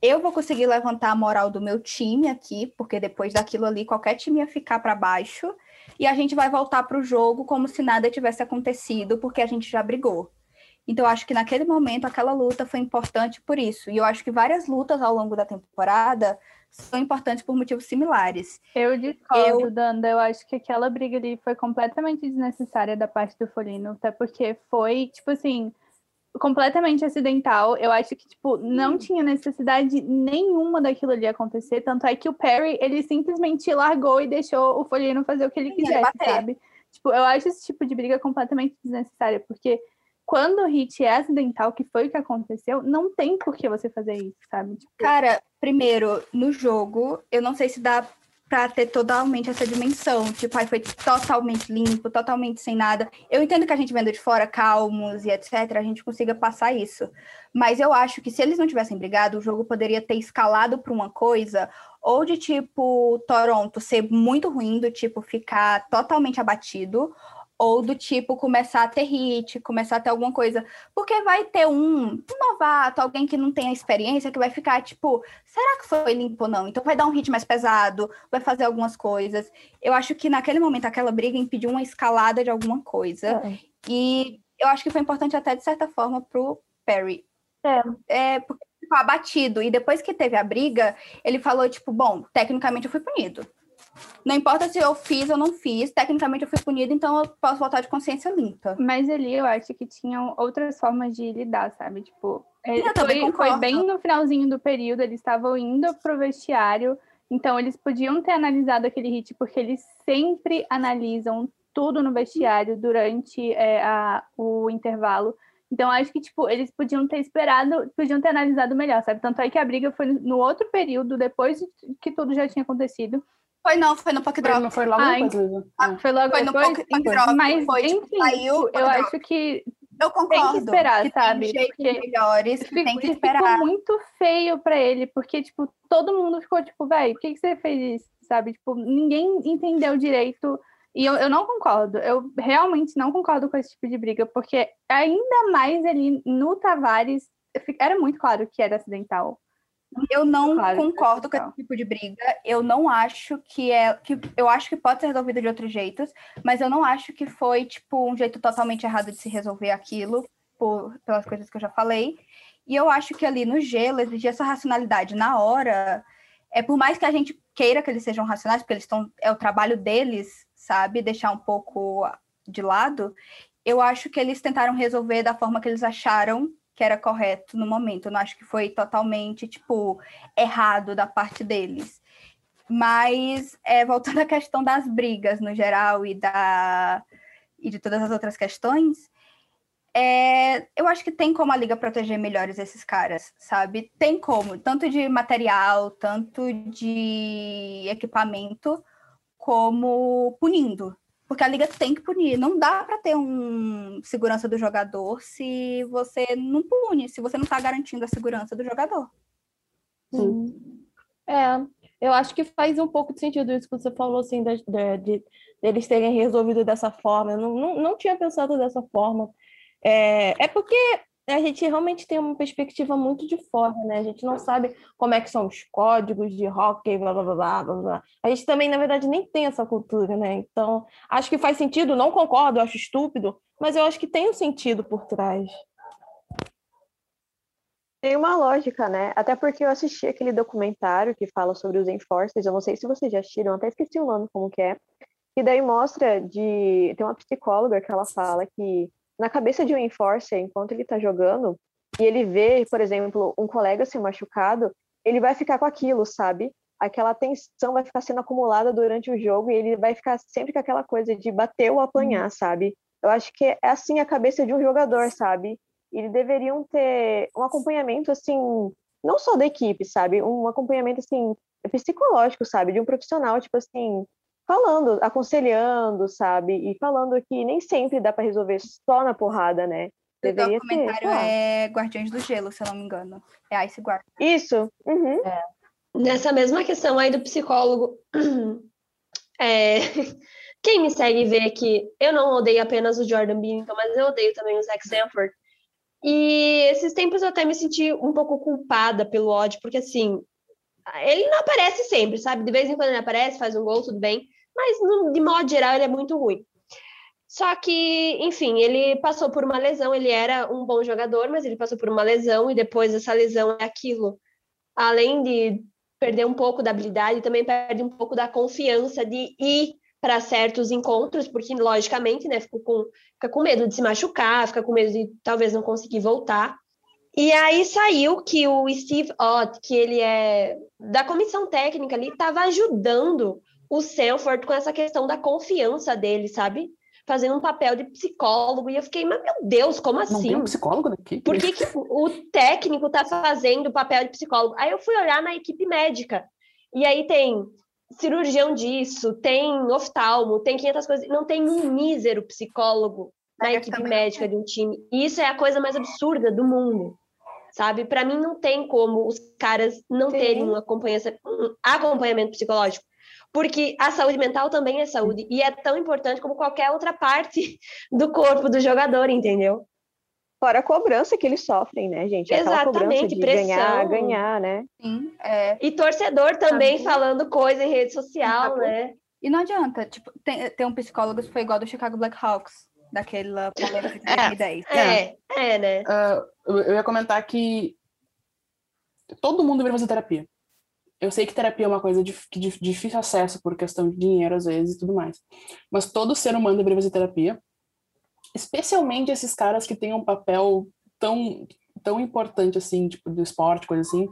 Eu vou conseguir levantar a moral do meu time aqui, porque depois daquilo ali, qualquer time ia ficar para baixo e a gente vai voltar para o jogo como se nada tivesse acontecido, porque a gente já brigou. Então, eu acho que naquele momento aquela luta foi importante por isso. E eu acho que várias lutas ao longo da temporada são importantes por motivos similares. Eu discordo, Eu- Danda. Eu acho que aquela briga ali foi completamente desnecessária da parte do Folino, até porque foi, tipo assim, completamente acidental. Eu acho que, tipo, não tinha necessidade nenhuma daquilo ali acontecer. Tanto é que o Perry, ele simplesmente largou e deixou o Folino fazer o que ele quisesse, sabe? Tipo, eu acho esse tipo de briga completamente desnecessária, porque quando o hit é acidental, que foi o que aconteceu, não tem por que você fazer isso, sabe? Tipo, Cara, primeiro, no jogo, eu não sei se dá pra ter totalmente essa dimensão. Tipo, aí foi totalmente limpo, totalmente sem nada. Eu entendo que a gente vendo de fora, calmos e etc., a gente consiga passar isso. Mas eu acho que se eles não tivessem brigado, o jogo poderia ter escalado pra uma coisa, ou de tipo Toronto ser muito ruim, do tipo ficar totalmente abatido, ou do tipo começar a ter hit, começar a ter alguma coisa. Porque vai ter um, um novato, alguém que não tem a experiência, que vai ficar tipo, será que foi limpo ou não? Então vai dar um hit mais pesado, vai fazer algumas coisas. Eu acho que naquele momento aquela briga impediu uma escalada de alguma coisa. E eu acho que foi importante até de certa forma pro Perry. É, porque ele ficou abatido. E depois que teve a briga, ele falou, tipo, bom, tecnicamente eu fui punido. Não importa se eu fiz ou não fiz, tecnicamente eu fui punido, então eu posso voltar de consciência limpa. Mas ali eu acho que tinham outras formas de lidar, sabe? Tipo, também foi, foi bem no finalzinho do período, eles estavam indo pro vestiário, então eles podiam ter analisado aquele hit, porque eles sempre analisam tudo no vestiário durante é, a, o intervalo. Então, acho que, tipo, eles podiam ter esperado, podiam ter analisado melhor, sabe? Tanto é que a briga foi no outro período, depois que tudo já tinha acontecido. Foi não, foi no Puck Foi- Drop. Não foi logo Ai, depois? É. Foi logo Foi no depois, Puck- Puck Drop, mas, foi, enfim, saiu, tipo, Puck eu Drop. acho que Eu concordo. esperar, que sabe? Tem Porque- melhores, que tem que esperar. Ficou muito feio pra ele, porque, tipo, todo mundo ficou, tipo, velho, por que, que você fez isso? Sabe? Tipo, ninguém entendeu direito E eu, eu não concordo, eu realmente não concordo com esse tipo de briga, porque ainda mais ali no Tavares, era muito claro que era acidental. Eu não Claro, concordo com total. esse tipo de briga. Eu não acho que é. Que, eu acho que pode ser resolvido de outros jeitos, mas eu não acho que foi, tipo, um jeito totalmente errado de se resolver aquilo, por, pelas coisas que eu já falei. E eu acho que ali no gelo, exigir essa racionalidade na hora. É por mais que a gente queira que eles sejam racionais, porque eles estão. É o trabalho deles, sabe? Deixar um pouco de lado. Eu acho que eles tentaram resolver da forma que eles acharam que era correto no momento. Eu não acho que foi totalmente, tipo, errado da parte deles. Mas, é, voltando à questão das brigas no geral e, da, e de todas as outras questões, é, eu acho que tem como a Liga proteger melhores esses caras, sabe? Tem como, tanto de material, tanto de equipamento, como punindo. Porque a liga tem que punir. Não dá para ter um segurança do jogador se você não pune, se você não está garantindo a segurança do jogador. É, eu acho que faz um pouco de sentido isso que você falou, assim, de, de, de- deles terem resolvido dessa forma. Eu não, não, não tinha pensado dessa forma. É, é porque a gente realmente tem uma perspectiva muito de fora, né? A gente não sabe como é que são os códigos de hockey, blá, blá, blá, blá, blá. A gente também, na verdade, nem tem essa cultura, né? Então, acho que faz sentido, não concordo, acho estúpido, mas eu acho que tem um sentido por trás. Tem uma lógica, né? Até porque eu assisti aquele documentário que fala sobre os Enforcers, eu não sei se vocês já assistiram, até esqueci o nome como que é, que daí mostra de... Tem uma psicóloga que ela fala que na cabeça de um Enforcer, enquanto ele tá jogando, e ele vê, por exemplo, um colega se machucado, ele vai ficar com aquilo, sabe? Aquela tensão vai ficar sendo acumulada durante o jogo e ele vai ficar sempre com aquela coisa de bater ou apanhar, sabe? Eu acho que é assim a cabeça de um jogador, sabe? eles deveriam ter um acompanhamento assim, não só da equipe, sabe? Um acompanhamento assim psicológico, sabe? De um profissional, tipo assim, falando, aconselhando, sabe? E falando que nem sempre dá para resolver só na porrada, né? O Deveria ter. documentário lá. é Guardiões do Gelo, se eu não me engano. É Ice Guard. Isso. Uhum. Nessa mesma questão aí do psicólogo, é, quem me segue vê que eu não odeio apenas o Jordan Bennington, mas eu odeio também o Zach Sanford. E esses tempos eu até me senti um pouco culpada pelo ódio, porque assim, ele não aparece sempre, sabe? De vez em quando ele aparece, faz um gol, tudo bem, mas no- de modo geral ele é muito ruim. Só que, enfim, ele passou por uma lesão, ele era um bom jogador, mas ele passou por uma lesão e depois essa lesão é aquilo. Além de perder um pouco da habilidade, também perde um pouco da confiança de ir para certos encontros, porque logicamente, né, fica com, fica com medo de se machucar, fica com medo de talvez não conseguir voltar. E aí saiu que o Steve Ott, que ele é da comissão técnica ali, estava ajudando o Sanford com essa questão da confiança dele, sabe? Fazendo um papel de psicólogo. E eu fiquei, mas meu Deus, como Não assim? tem um psicólogo daqui? Por que, que o técnico está fazendo o papel de psicólogo? Aí eu fui olhar na equipe médica. E aí tem cirurgião disso, tem oftalmo, tem 500 coisas. Não tem um mísero psicólogo na Mas equipe também médica de um time. E isso é a coisa mais absurda do mundo. Sabe? Para mim, não tem como os caras não Sim. terem um acompanhamento, um acompanhamento psicológico. Porque a saúde mental também é saúde. E é tão importante como qualquer outra parte do corpo do jogador, entendeu? Fora a cobrança que eles sofrem, né, gente? Aquela Exatamente, de pressão. ganhar, ganhar, né? Sim, é. E torcedor também falando coisa em rede social, né? E não adianta, tipo, tem, tem um psicólogo que foi igual do Chicago Blackhawks, daquela polêmica de É. 2010. É, é, né? Ah, eu eu ia comentar que todo mundo deveria fazer terapia. Eu sei que terapia é uma coisa de, de difícil acesso por questão de dinheiro, às vezes, e tudo mais. Mas todo ser humano deveria fazer terapia. Especialmente esses caras que têm um papel tão, tão importante, assim, tipo, do esporte, coisa assim,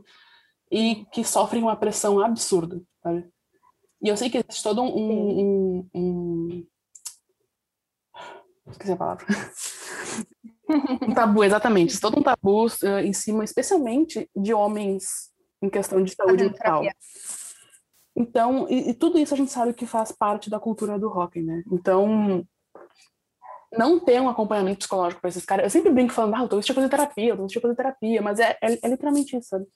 e que sofrem uma pressão absurda, sabe? E eu sei que existe todo um... um, um, um... Esqueci a palavra. Um tabu, exatamente. Todo um tabu eh, em cima, especialmente de homens em questão de saúde mental. Então, e, e tudo isso a gente sabe que faz parte da cultura do rock, né? Então, não ter um acompanhamento psicológico para esses caras. Eu sempre brinco falando, ah, eu tô eu fazer terapia, eu tô eu fazer terapia, mas é, é, é literalmente isso, sabe?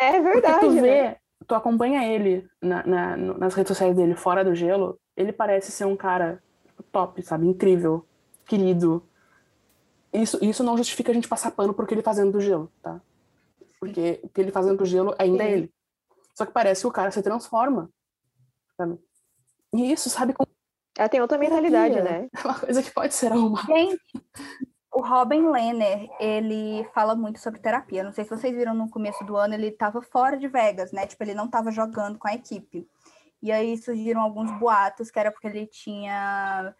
É Porque verdade, tu né? vê, tu acompanha ele na, na- nas redes sociais dele fora do gelo, ele parece ser um cara top, sabe? Incrível, querido. Isso, isso não justifica a gente passar pano porque ele fazendo do gelo, tá? Porque o que ele fazendo do gelo ainda é ele. Só que parece que o cara se transforma. Sabe? E isso, sabe, com Ela tem outra mentalidade, terapia. né? é uma coisa que pode ser arrumada. Gente, o Robin Lehner, ele fala muito sobre terapia. Não sei se vocês viram no começo do ano, ele estava fora de Vegas, né? Tipo, ele não estava jogando com a equipe. E aí surgiram alguns boatos que era porque ele tinha,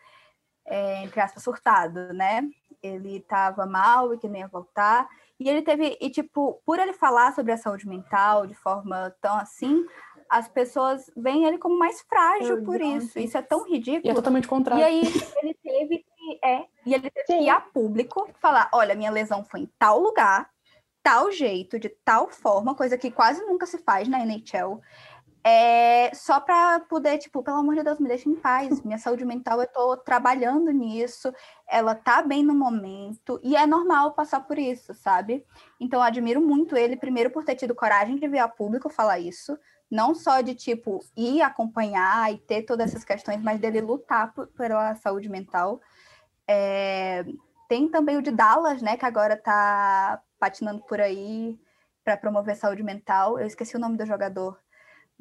é, entre aspas, surtado, né? Ele estava mal e que nem ia voltar. E ele teve, e tipo, por ele falar sobre a saúde mental de forma tão assim, as pessoas veem ele como mais frágil por isso. Isso é tão ridículo. E é totalmente E contrário. aí ele teve que é, e ele teve que ir a público falar, olha, minha lesão foi em tal lugar, tal jeito, de tal forma, coisa que quase nunca se faz na NHL. É, só para poder, tipo, pelo amor de Deus, me deixa em paz. Minha saúde mental, eu tô trabalhando nisso, ela tá bem no momento, e é normal passar por isso, sabe? Então, eu admiro muito ele, primeiro, por ter tido coragem de vir a público falar isso, não só de, tipo, ir acompanhar e ter todas essas questões, mas dele lutar por- pela saúde mental. É, tem também o de Dallas, né, que agora tá patinando por aí para promover saúde mental. Eu esqueci o nome do jogador,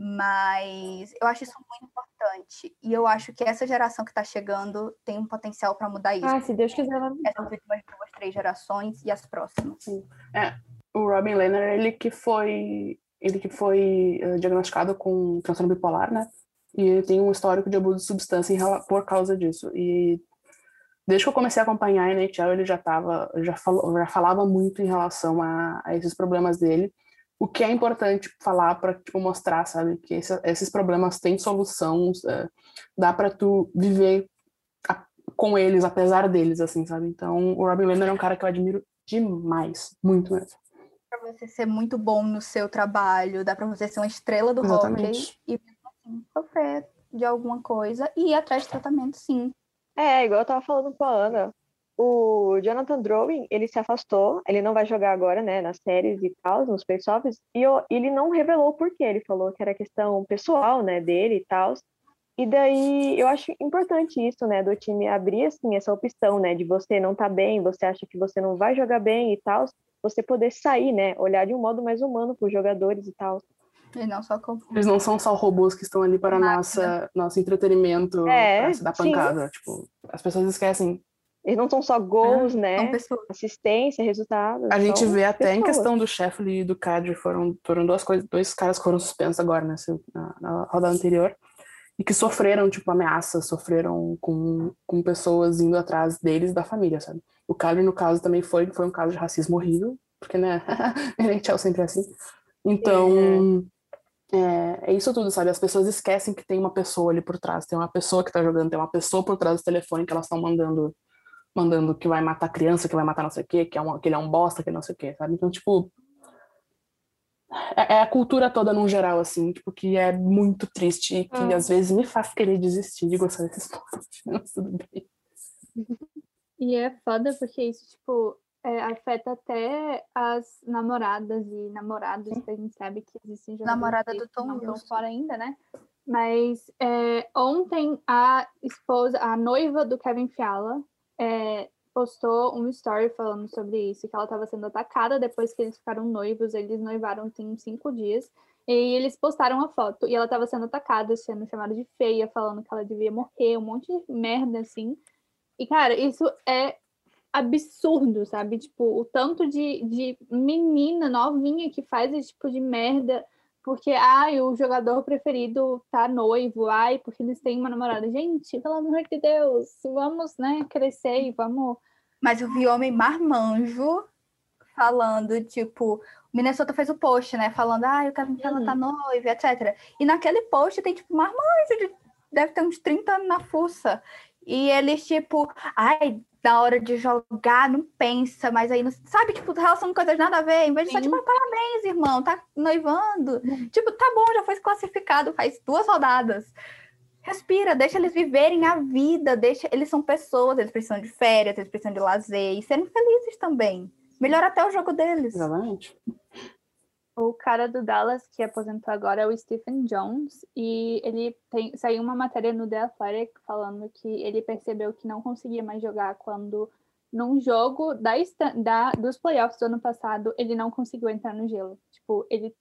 mas eu acho isso muito importante. E eu acho que essa geração que está chegando tem um potencial para mudar isso. Ah, se Deus quiser, vai Essas últimas duas, três gerações e as próximas. O Robin Lehner, ele que foi ele que foi eh, diagnosticado com transtorno bipolar, né? E ele tem um histórico de abuso de substância em por causa disso. E desde que eu comecei a acompanhar a NHL, ele já tava, já falou, já falava muito em relação a, a esses problemas dele. O que é importante falar para tipo mostrar, sabe, que esse- esses problemas têm solução, eh, dá para tu viver a- com eles apesar deles, assim, sabe? Então, o Robin Lehner é um cara que eu admiro demais, muito mesmo. Para você ser muito bom no seu trabalho, dá para você ser uma estrela do hockey Exatamente. e mesmo assim, sofrer de alguma coisa e ir atrás de tratamento, sim. É, igual eu tava falando com a Ana. O Jonathan Drouin, ele se afastou, ele não vai jogar agora, né, nas séries e tal, nos playoffs, e eu- ele não revelou o porquê, ele falou que era questão pessoal, né, dele e tal. E daí eu acho importante isso, né, do time abrir assim essa opção, né, de você não tá bem, você acha que você não vai jogar bem e tal, você poder sair, né, olhar de um modo mais humano para os jogadores e tal. E não só como. Eles não são só robôs que estão ali para Máquina. nossa, nosso entretenimento, É, para se dar sim. pancada. Tipo, as pessoas esquecem. Eles não são só gols, São né, assistência, resultados. A gente vê até em pessoas. questão do Sheffield e do Cadre, foram, foram duas coisas, dois caras que foram suspensos agora, né, se- na, na rodada anterior, e que sofreram, tipo, ameaças, sofreram com, com pessoas indo atrás deles da família, sabe? O Cadre, no caso, também foi, foi um caso de racismo horrível, porque, né, NHL sempre é assim. Então, é, é isso tudo, sabe? As pessoas esquecem que tem uma pessoa ali por trás, tem uma pessoa que tá jogando, tem uma pessoa por trás do telefone que elas estão mandando, mandando que vai matar criança, que vai matar não sei o quê, que, é um, que ele é um bosta, que não sei o quê, sabe? Então, tipo. É, é a cultura toda num geral, assim, tipo, que é muito triste e que Ah. às vezes me faz querer desistir de gostar desses. Mas tudo bem. E é foda porque isso, tipo, é, afeta até as namoradas e namorados, que a gente sabe que existem jogadores Namorada do Tom não Wilson. fora ainda, né? Mas é, ontem a esposa, a noiva do Kevin Fiala, é, postou um story falando sobre isso, que ela estava sendo atacada depois que eles ficaram noivos, eles noivaram tem cinco dias, e eles postaram a foto, e ela estava sendo atacada, sendo chamada de feia, falando que ela devia morrer, um monte de merda, assim. E, cara, isso é absurdo, sabe? Tipo, o tanto de, de menina novinha que faz esse tipo de merda porque, ai, o jogador preferido tá noivo, ai, porque eles têm uma namorada. Gente, pelo amor de Deus, vamos, né, crescer e vamos... Mas eu vi homem marmanjo falando, tipo, o Minnesota fez o post, né? Falando, ah, o Kevin Fiala tá noivo, etc. E naquele post tem, tipo, marmanjo, de, deve ter uns 30 anos na fuça. E eles, tipo, ai, na hora de jogar, não pensa, mas aí, não, sabe, tipo, relação com coisas nada a ver. Em vez de só, tipo, parabéns, irmão, tá noivando. Tipo, tá bom, já foi classificado faz duas rodadas. Respira, deixa eles viverem a vida, deixa, eles são pessoas, eles precisam de férias, eles precisam de lazer e serem felizes também. Melhora até o jogo deles. Exatamente. O cara do Dallas que aposentou agora é o Stephen Jones e ele tem saiu uma matéria no The Athletic falando que ele percebeu que não conseguia mais jogar quando num jogo da, da dos playoffs do ano passado ele não conseguiu entrar no gelo. Tipo, ele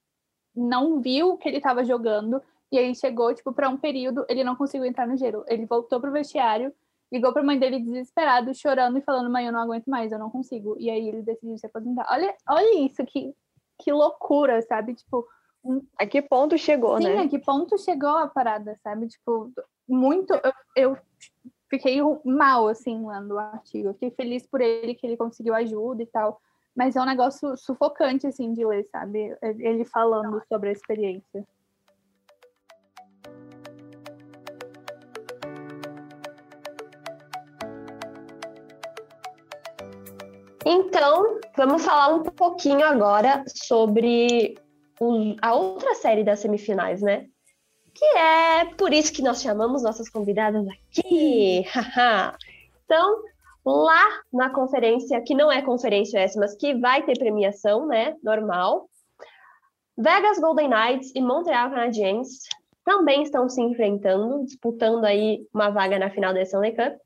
não viu que ele estava jogando e aí chegou tipo para um período ele não conseguiu entrar no gelo. Ele voltou pro vestiário, ligou pra mãe dele desesperado, chorando e falando: "Mãe, eu não aguento mais, eu não consigo". E aí ele decidiu se aposentar. Olha, olha isso que que loucura, sabe? Tipo, A que ponto chegou, Sim, né? a que ponto chegou a parada, sabe? Tipo, muito. Eu, eu fiquei mal, assim, lendo o artigo. Eu fiquei feliz por ele, que ele conseguiu ajuda e tal. Mas é um negócio sufocante, assim, de ler, sabe? Ele falando sobre a experiência. Então, vamos falar um pouquinho agora sobre o- a outra série das semifinais, né? Que é por isso que nós chamamos nossas convidadas aqui. então, lá na conferência, que não é conferência essa, mas que vai ter premiação, né? Normal. Vegas Golden Knights e Montreal Canadiens também estão se enfrentando, disputando aí uma vaga na final da Stanley Cup.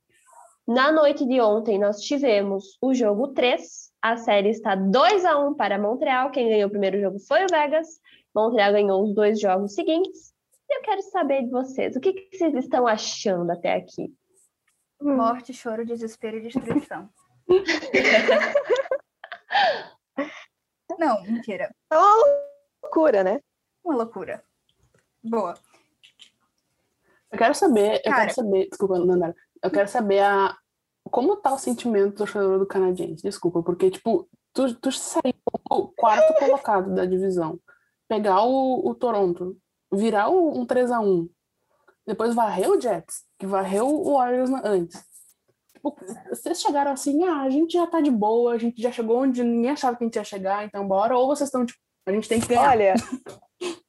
Na noite de ontem, nós tivemos o jogo 3. A série está 2 a 1 para Montreal. Quem ganhou o primeiro jogo foi o Vegas. Montreal ganhou os dois jogos seguintes. E eu quero saber de vocês, o que, que vocês estão achando até aqui? Morte, choro, desespero e destruição. Não, mentira. É uma loucura, né? Uma loucura. Boa. Eu quero saber, eu Cara. quero saber, desculpa, Nandara, eu quero saber a, como tá o sentimento do torcedor do canadense, desculpa, porque, tipo, tu, tu sair o quarto colocado da divisão, pegar o, o Toronto, virar o, um 3x1, depois varrer o Jets, que varreu o Warriors antes. Tipo, vocês chegaram assim, ah, a gente já tá de boa, a gente já chegou onde ninguém achava que a gente ia chegar, então bora, ou vocês estão, tipo, a gente tem que ganhar. Olha.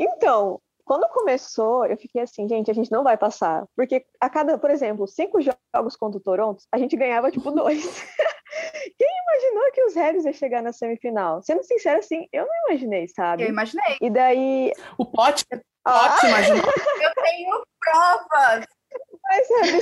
Então, quando começou, eu fiquei assim, gente, a gente não vai passar. Porque a cada, por exemplo, cinco jogos contra o Toronto, a gente ganhava tipo dois. Quem imaginou que os Rebs iam chegar na semifinal? Sendo sincero, assim, eu não imaginei, sabe? Eu imaginei. E daí. O pote, Ah, pote, imagina. Eu tenho provas.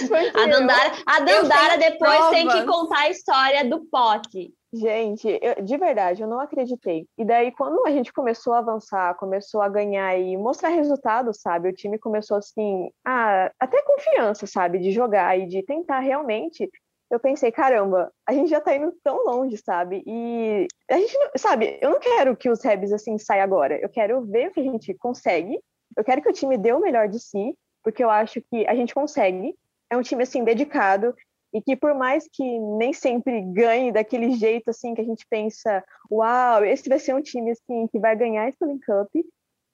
Foi A. Dandara, a Dandara depois tem que provas. contar a história do pote. Gente, eu- de verdade, eu não acreditei. E daí, quando a gente começou a avançar, começou a ganhar e mostrar resultados, sabe? O time começou assim, a até confiança, sabe? De jogar e de tentar realmente. Eu pensei, caramba, a gente já tá indo tão longe, sabe? E a gente, não, sabe? Eu não quero que os Rebs assim saiam agora. Eu quero ver o que a gente consegue. Eu quero que o time dê o melhor de si, porque eu acho que a gente consegue. É um time assim dedicado e que por mais que nem sempre ganhe daquele jeito assim que a gente pensa, uau, esse vai ser um time assim que vai ganhar a Stanley Cup,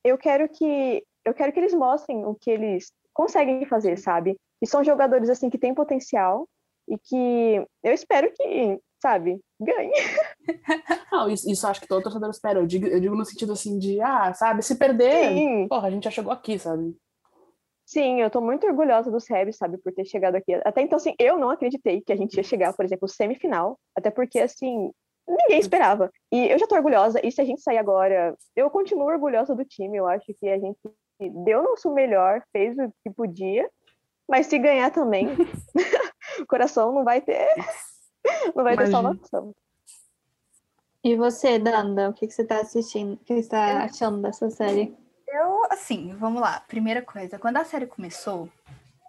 eu quero que eu quero que eles mostrem o que eles conseguem fazer, sabe? E são jogadores assim que têm potencial e que eu espero que, sabe, ganhe. Não, isso, isso acho que todo torcedor espera. Eu digo, eu digo no sentido assim de, ah, sabe, se perder, Sim, porra, a gente já chegou aqui, sabe? Sim, eu tô muito orgulhosa dos Rebs, sabe, por ter chegado aqui. Até então, assim, eu não acreditei que a gente ia chegar, por exemplo, semifinal, até porque, assim, ninguém esperava. E eu já tô orgulhosa, e se a gente sair agora, eu continuo orgulhosa do time, eu acho que a gente deu o nosso melhor, fez o que podia, mas se ganhar também, o coração não vai ter, não vai ter Imagina. salvação. E você, Danda, o que, que você tá assistindo? O que você tá achando dessa série? Eu, assim, vamos lá. Primeira coisa, quando a série começou,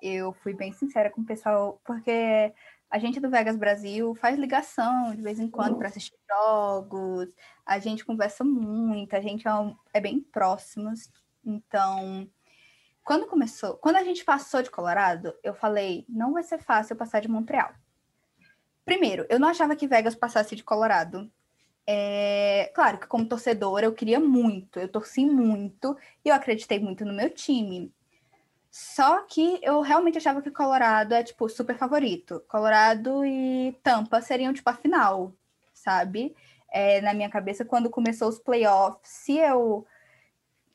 eu fui bem sincera com o pessoal, porque a gente do Vegas Brasil faz ligação de vez em quando para assistir jogos, a gente conversa muito, a gente é, um- é bem próximos. Então, quando começou, quando a gente passou de Colorado, eu falei, não vai ser fácil passar de Montreal. Primeiro, eu não achava que Vegas passasse de Colorado. É, claro que como torcedora eu queria muito, eu torci muito e eu acreditei muito no meu time. Só que eu realmente achava que Colorado é, tipo, super favorito. Colorado e Tampa seriam, tipo, a final, sabe? É, na minha cabeça, quando começou os playoffs, se eu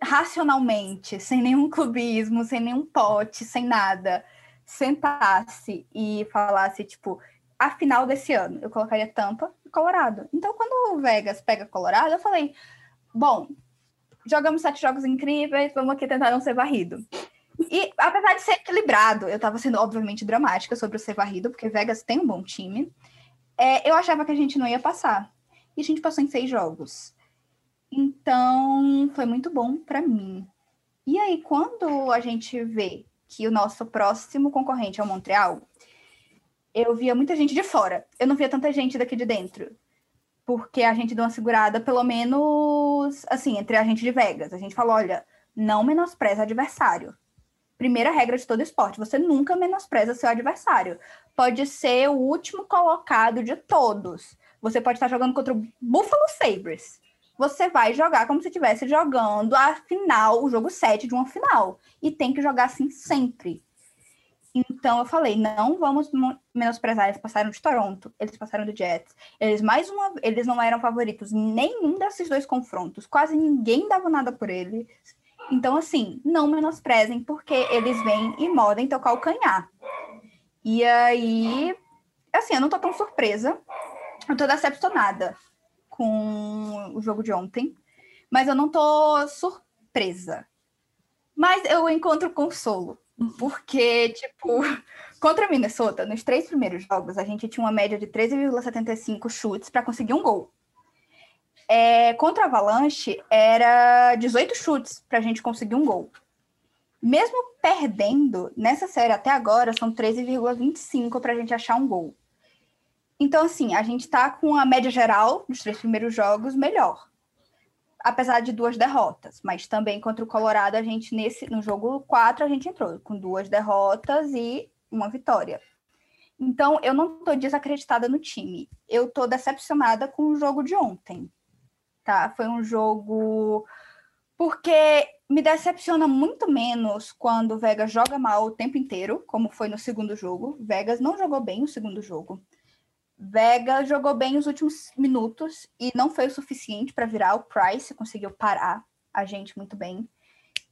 racionalmente, sem nenhum clubismo, sem nenhum pote, sem nada, sentasse e falasse, tipo, a final desse ano, eu colocaria Tampa e Colorado. Então, quando o Vegas pega Colorado, eu falei, bom, jogamos sete jogos incríveis, vamos aqui tentar não ser varrido. E apesar de ser equilibrado, eu estava sendo obviamente dramática sobre o ser varrido, porque Vegas tem um bom time. É, eu achava que a gente não ia passar. E a gente passou em seis jogos. Então, foi muito bom para mim. E aí, quando a gente vê que o nosso próximo concorrente é o Montreal, eu via muita gente de fora. Eu não via tanta gente daqui de dentro. Porque a gente deu uma segurada, pelo menos, assim, entre a gente de Vegas. A gente falou: olha, não menospreza adversário. Primeira regra de todo esporte: você nunca menospreza seu adversário. Pode ser o último colocado de todos. Você pode estar jogando contra o Buffalo Sabres. Você vai jogar como se estivesse jogando a final, o jogo 7 de uma final. E tem que jogar assim sempre. Então eu falei, não vamos menosprezar. Eles passaram de Toronto, eles passaram do Jets. Eles mais uma, eles não eram favoritos em nenhum desses dois confrontos. Quase ninguém dava nada por eles. Então assim, não menosprezem porque eles vêm e modem teu calcanhar. E aí, assim, eu não tô tão surpresa. Eu tô decepcionada com o jogo de ontem, mas eu não tô surpresa. Mas eu encontro consolo porque, tipo, contra a Minnesota, nos três primeiros jogos, a gente tinha uma média de 13,75 chutes para conseguir um gol. É, contra a Avalanche, era 18 chutes para a gente conseguir um gol. Mesmo perdendo, nessa série até agora, são 13,25 para a gente achar um gol. Então, assim, a gente está com a média geral dos três primeiros jogos melhor apesar de duas derrotas, mas também contra o Colorado a gente nesse no jogo 4 a gente entrou com duas derrotas e uma vitória. Então, eu não estou desacreditada no time. Eu estou decepcionada com o jogo de ontem. Tá? Foi um jogo porque me decepciona muito menos quando o Vegas joga mal o tempo inteiro, como foi no segundo jogo. Vegas não jogou bem o segundo jogo. Vega jogou bem os últimos minutos e não foi o suficiente para virar. O Price conseguiu parar a gente muito bem.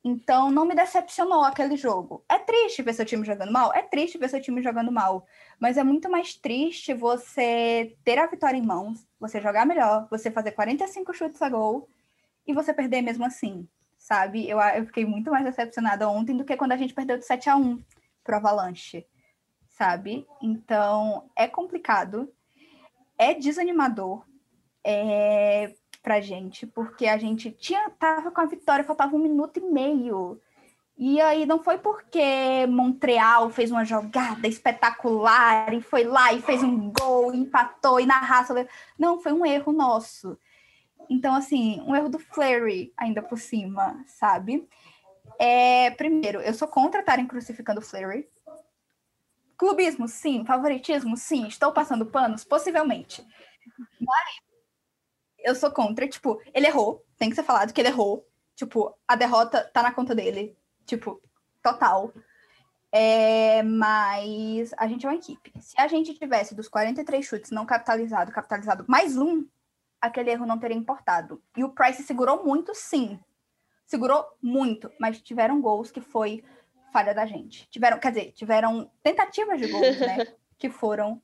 Então não me decepcionou aquele jogo. É triste ver seu time jogando mal? É triste ver seu time jogando mal. Mas é muito mais triste você ter a vitória em mãos, você jogar melhor, você fazer 45 chutes a gol e você perder mesmo assim. Sabe? Eu, eu fiquei muito mais decepcionada ontem do que quando a gente perdeu de 7 a 1 pro Avalanche. Sabe? Então é complicado é desanimador é, pra gente, porque a gente tinha tava com a vitória, faltava um minuto e meio. E aí não foi porque Montreal fez uma jogada espetacular e foi lá e fez um gol, empatou e na raça. Não, foi um erro nosso. Então, assim, um erro do Flurry ainda por cima, sabe? É, primeiro, eu sou contra estarem crucificando o Flurry. Clubismo, sim. Favoritismo, sim. Estou passando panos? Possivelmente. Mas eu sou contra. Tipo, ele errou. Tem que ser falado que ele errou. Tipo, a derrota tá na conta dele. Tipo, total. É, mas a gente é uma equipe. Se a gente tivesse dos 43 chutes não capitalizado, capitalizado mais um, aquele erro não teria importado. E o Price segurou muito, sim. Segurou muito, mas tiveram gols que foi falha da gente. Tiveram, quer dizer, tiveram tentativas de gols, né? que foram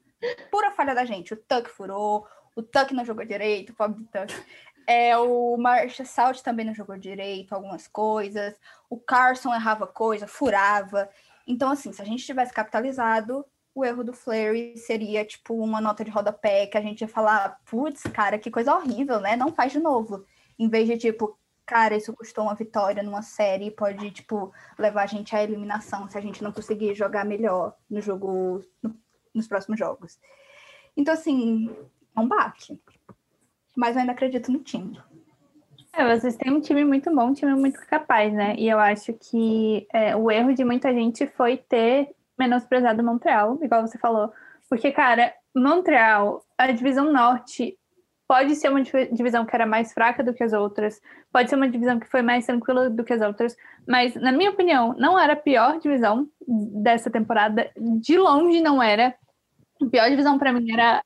pura falha da gente. O Tuck furou, o Tuck não jogou direito, o pobre Tuck. É, o Marshall Salt também não jogou direito algumas coisas. O Carson errava coisa, furava. Então, assim, se a gente tivesse capitalizado, o erro do Fleury seria tipo uma nota de rodapé que a gente ia falar, putz, cara, que coisa horrível, né? Não faz de novo. Em vez de tipo, cara, isso custou uma vitória numa série, pode, tipo, levar a gente à eliminação se a gente não conseguir jogar melhor no jogo, no, nos próximos jogos. Então, assim, é um baque. Mas eu ainda acredito no time. É, vocês têm um time muito bom, um time muito capaz, né? E eu acho que é, o erro de muita gente foi ter menosprezado Montreal, igual você falou. Porque, cara, Montreal, a divisão norte pode ser uma divisão que era mais fraca do que as outras, pode ser uma divisão que foi mais tranquila do que as outras, mas, na minha opinião, não era a pior divisão dessa temporada, de longe não era. A pior divisão para mim era,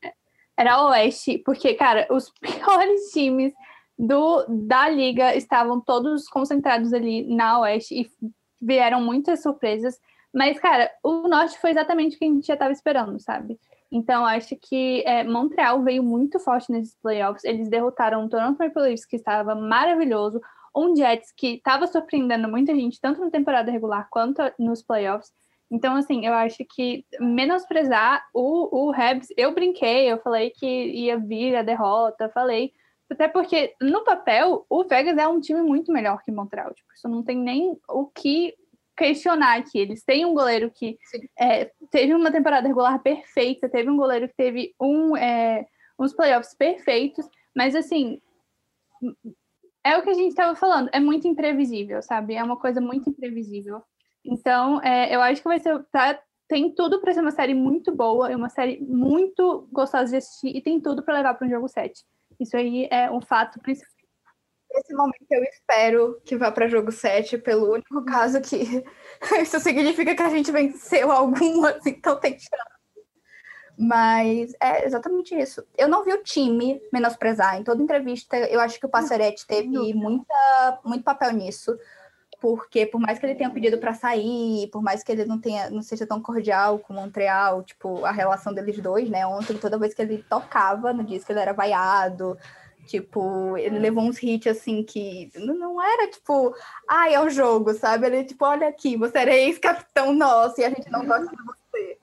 era a Oeste, porque, cara, os piores times do, da liga estavam todos concentrados ali na Oeste e vieram muitas surpresas. Mas, cara, o Norte foi exatamente o que a gente já estava esperando, sabe? Então, acho que é, Montreal veio muito forte nesses playoffs. Eles derrotaram o Toronto Maple Leafs, que estava maravilhoso, um Jets que estava surpreendendo muita gente, tanto na temporada regular quanto nos playoffs. Então, assim, eu acho que menosprezar o, o Habs, eu brinquei, eu falei que ia vir a derrota, falei, até porque no papel o Vegas é um time muito melhor que Montreal, tipo, isso não tem nem o que questionar aqui. Eles têm um goleiro que é, teve uma temporada regular perfeita, teve um goleiro que teve um, é, uns playoffs perfeitos, mas assim, é o que a gente estava falando, é muito imprevisível, sabe? É uma coisa muito imprevisível. Então, é, eu acho que vai ser. Tá, tem tudo para ser uma série muito boa, é uma série muito gostosa de assistir e tem tudo para levar para um jogo 7. Isso aí é um fato principal. Nesse momento eu espero que vá para jogo 7, pelo único caso que isso significa que a gente venceu algumas, assim, então tem chance. Mas é exatamente isso. Eu não vi o time menosprezar. Em toda entrevista, eu acho que o Passerete teve muita, muito papel nisso porque por mais que ele tenha pedido para sair, por mais que ele não tenha, não seja tão cordial com Montreal, tipo, a relação deles dois, né? Ontem, toda vez que ele tocava no disco, ele era vaiado. Tipo, ele levou uns hits assim que não era tipo, ai, é o um jogo, sabe? Ele, tipo, olha aqui, você era ex-capitão nosso e a gente não gosta de você.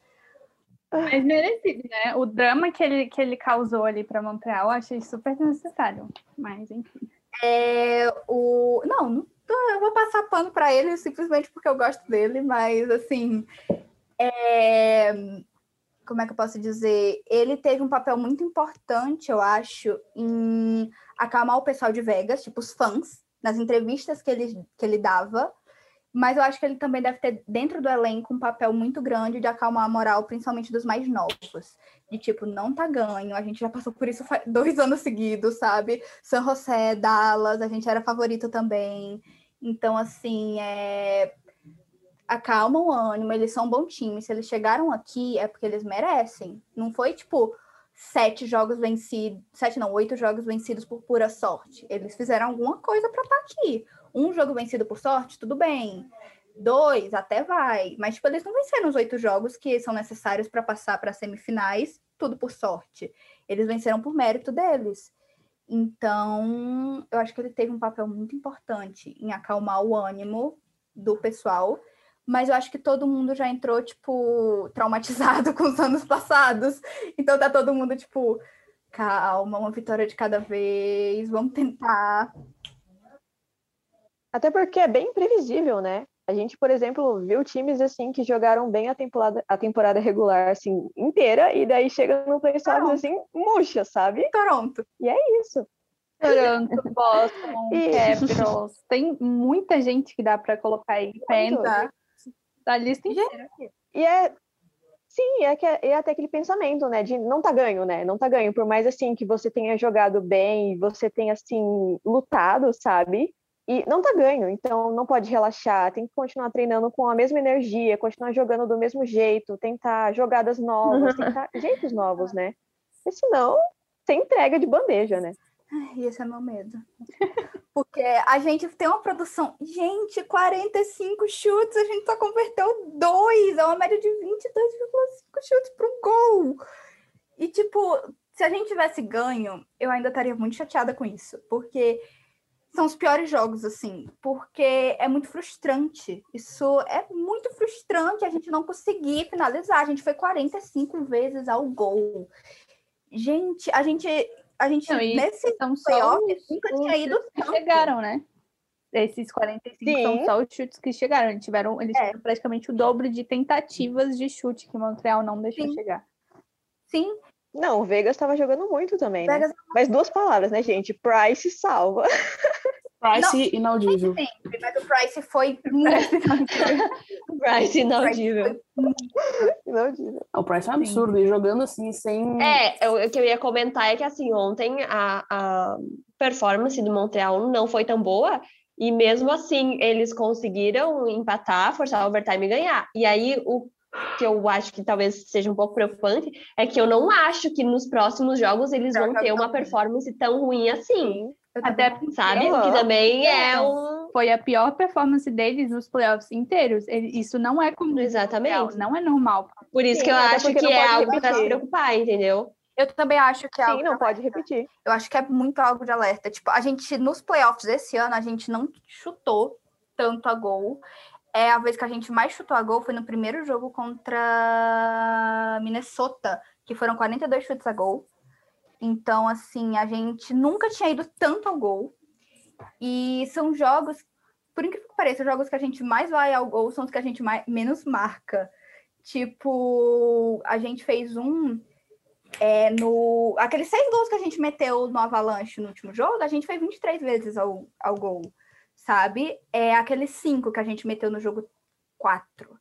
Mas merecido, né? O drama que ele, que ele causou ali para Montreal, eu achei super necessário. Mas, enfim. É, o... Não, não eu vou passar pano para ele simplesmente porque eu gosto dele, mas assim, é... como é que eu posso dizer? Ele teve um papel muito importante, eu acho, em acalmar o pessoal de Vegas, tipo os fãs, nas entrevistas que ele, que ele dava. Mas eu acho que ele também deve ter, dentro do elenco, um papel muito grande de acalmar a moral, principalmente dos mais novos. De tipo, não tá ganho, a gente já passou por isso dois anos seguidos, sabe? San José, Dallas, a gente era favorito também. Então, assim, é... acalma o ânimo, eles são um bom time. Se eles chegaram aqui, é porque eles merecem. Não foi, tipo, sete jogos vencidos, sete não, oito jogos vencidos por pura sorte. Eles fizeram alguma coisa para estar tá aqui. Um jogo vencido por sorte, tudo bem. Dois, até vai. Mas, tipo, eles não venceram os oito jogos que são necessários para passar para semifinais, tudo por sorte. Eles venceram por mérito deles. Então, eu acho que ele teve um papel muito importante em acalmar o ânimo do pessoal. Mas eu acho que todo mundo já entrou, tipo, traumatizado com os anos passados. Então tá todo mundo, tipo, calma, uma vitória de cada vez, vamos tentar. Até porque é bem imprevisível, né? A gente, por exemplo, viu times assim que jogaram bem a temporada, a temporada regular assim inteira e daí chega no playoffs assim, murcha, sabe? Toronto. E é isso. Toronto, Boston, e... Capitals. Tem muita gente que dá para colocar aí. Penta, da lista inteira. E é Sim, é, que é, é, até aquele pensamento, né, de não tá ganho, né, não tá ganho, por mais, assim, que você tenha jogado bem, você tenha, assim, lutado, sabe, e não tá ganho, então não pode relaxar, tem que continuar treinando com a mesma energia, continuar jogando do mesmo jeito, tentar jogadas novas, tentar jeitos novos, né? Porque senão você entrega de bandeja, né? Esse é meu medo. Porque a gente tem uma produção. Gente, 45 chutes, a gente só converteu dois. É uma média de 22,5 chutes para um gol. E, tipo, se a gente tivesse ganho, eu ainda estaria muito chateada com isso. Porque são os piores jogos, assim, porque é muito frustrante. Isso é muito frustrante a gente não conseguir finalizar. A gente foi 45 vezes ao gol. Gente, a gente. A gente não, nesse são só os, nunca tinha ido que chegaram, né? Esses 45 Sim. são só os chutes que chegaram. Eles tiveram, eles é. tiveram praticamente o dobro de tentativas de chute que Montreal não deixou Sim. chegar. Sim, não, o Vegas estava jogando muito também, né? Vegas... Mas duas palavras, né, gente? Price salva. Price não, inaudível. Sempre, mas o Price foi Price inaudível. inaudível. O Price é um absurdo, e jogando assim, sem. É, o que eu ia comentar é que assim, ontem a, a performance do Montreal não foi tão boa. E mesmo assim, eles conseguiram empatar, forçar o overtime e ganhar. E aí, o que eu acho que talvez seja um pouco preocupante é que eu não acho que nos próximos jogos eles vão ter uma performance tão ruim assim. Até, sabe? Que também é um, foi a pior performance deles nos playoffs inteiros. Isso não é comum. Exatamente. Não é normal. Por isso Sim, que eu acho que não é pode algo pra se repetir. preocupar, entendeu? Eu também acho que é algo Sim, não de pode alerta. repetir. Eu acho que é muito algo de alerta. Tipo, a gente, nos playoffs esse ano, a gente não chutou tanto a gol. É a vez que a gente mais chutou a gol foi no primeiro jogo contra Minnesota, que foram 42 chutes a gol. Então, assim, a gente nunca tinha ido tanto ao gol. E são jogos, por incrível que pareça, os jogos que a gente mais vai ao gol são os que a gente mais, menos marca. Tipo, a gente fez um é, no. Aqueles seis gols que a gente meteu no Avalanche no último jogo, a gente foi 23 vezes ao, ao gol, sabe? É aqueles cinco que a gente meteu no jogo 4.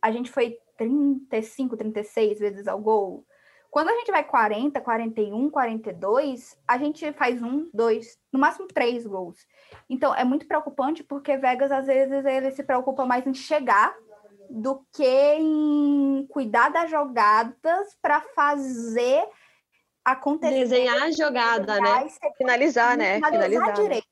A gente foi 35, 36 vezes ao gol. Quando a gente vai 40, 41, 42, a gente faz um, dois, no máximo três gols. Então é muito preocupante porque Vegas às vezes ele se preocupa mais em chegar do que em cuidar das jogadas para fazer acontecer. Desenhar a jogada, né? e Finalizar, né? finalizar direito.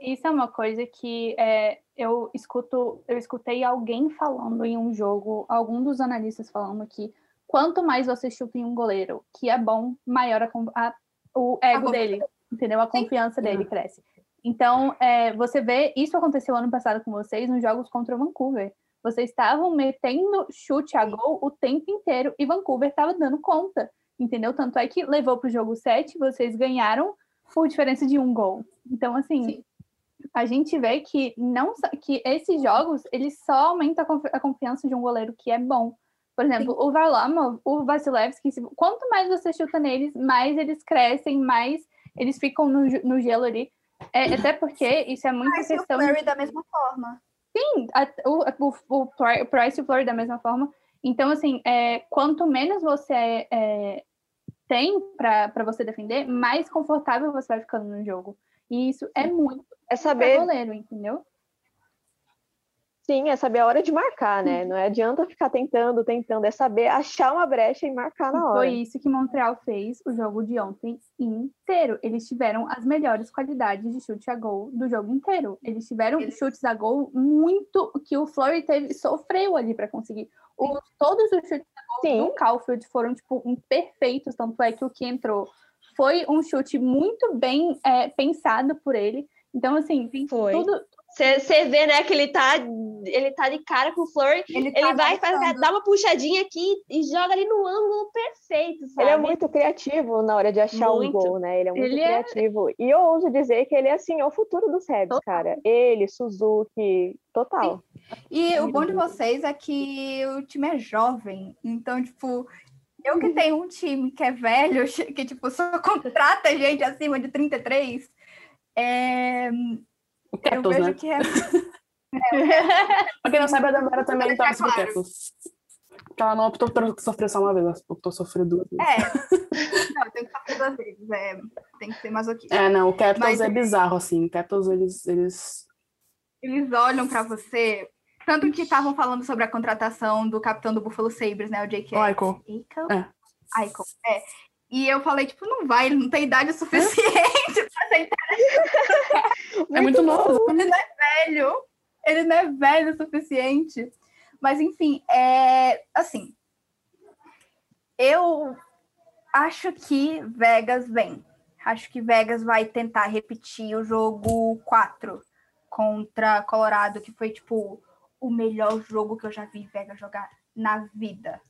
Isso é uma coisa que é, eu escuto, eu escutei alguém falando em um jogo, algum dos analistas falando que quanto mais você chuta em um goleiro que é bom, maior a, a- o ego confiança dele, entendeu? A confiança dele cresce. Então, é, você vê, isso aconteceu ano passado com vocês nos jogos contra o Vancouver. Vocês estavam metendo chute a gol o tempo inteiro e Vancouver estava dando conta, entendeu? Tanto é que levou para o jogo 7, vocês ganharam por diferença de um gol. Então, assim, a gente vê que não que esses jogos eles só aumentam a, confi- a confiança de um goleiro que é bom. Por exemplo, o Varlamov, o Vasilevski, quanto mais você chuta neles, mais eles crescem, mais eles ficam no, no gelo ali. É, até porque isso é muita Mas e o questão Fleury da mesma forma. Sim, a- o, o, o Pri- o Price e o Fleury da mesma forma. Então, assim, é, quanto menos você é, tem para você defender, mais confortável você vai ficando no jogo. E isso é muito É saber, goleiro, entendeu? Sim, é saber a hora de marcar, né? Não adianta ficar tentando, tentando, é saber achar uma brecha e marcar na hora. foi isso que Montreal fez o jogo de ontem inteiro. Eles tiveram as melhores qualidades de chute a gol do jogo inteiro. Eles tiveram chutes a gol muito que o Fleury teve, sofreu ali para conseguir. O- todos os chutes a gol Sim. do Caulfield foram tipo um, perfeitos, tanto é que o que entrou foi um chute muito bem é, pensado por ele. Então, assim, tem Foi. tudo. Você vê, né, que ele tá, ele tá de cara com o Flurry, Ele, ele tá vai, faz, dá uma puxadinha aqui e joga ali no ângulo perfeito, sabe? Ele é muito criativo na hora de achar Muito. um gol, né? Ele é muito Ele é- criativo. E eu ouso dizer que ele é assim, é o futuro dos Rebs, cara. Ele, Suzuki, total. E o bom de vocês é que o time é jovem. Então, tipo, eu que tenho um time que é velho, que, tipo, só contrata gente acima de 33, é, O eu Capitals, vejo né? que é. Pra quem não sabe, a Dandara também deixar torce pro claro. Capitals. Porque ela não optou por sofrer só uma vez, ela optou por sofrer duas vezes. É. Não, tem que fazer duas vezes. É, tem que ser masoquista. É, não, o Capitals Mas- é bizarro, assim. O Capitals, eles, eles... Eles olham pra você. Tanto que estavam falando sobre a contratação do capitão do Buffalo Sabres, né? O Jake O Eichel. Eichel? É. Eichel, é. E eu falei, tipo, não vai, ele não tem idade suficiente pra ser É muito novo. ele não é velho. Ele não é velho o suficiente. Mas, enfim, é assim. Eu acho que Vegas vem. Acho que Vegas vai tentar repetir o jogo 4 contra Colorado, que foi, tipo, o melhor jogo que eu já vi Vegas jogar na vida.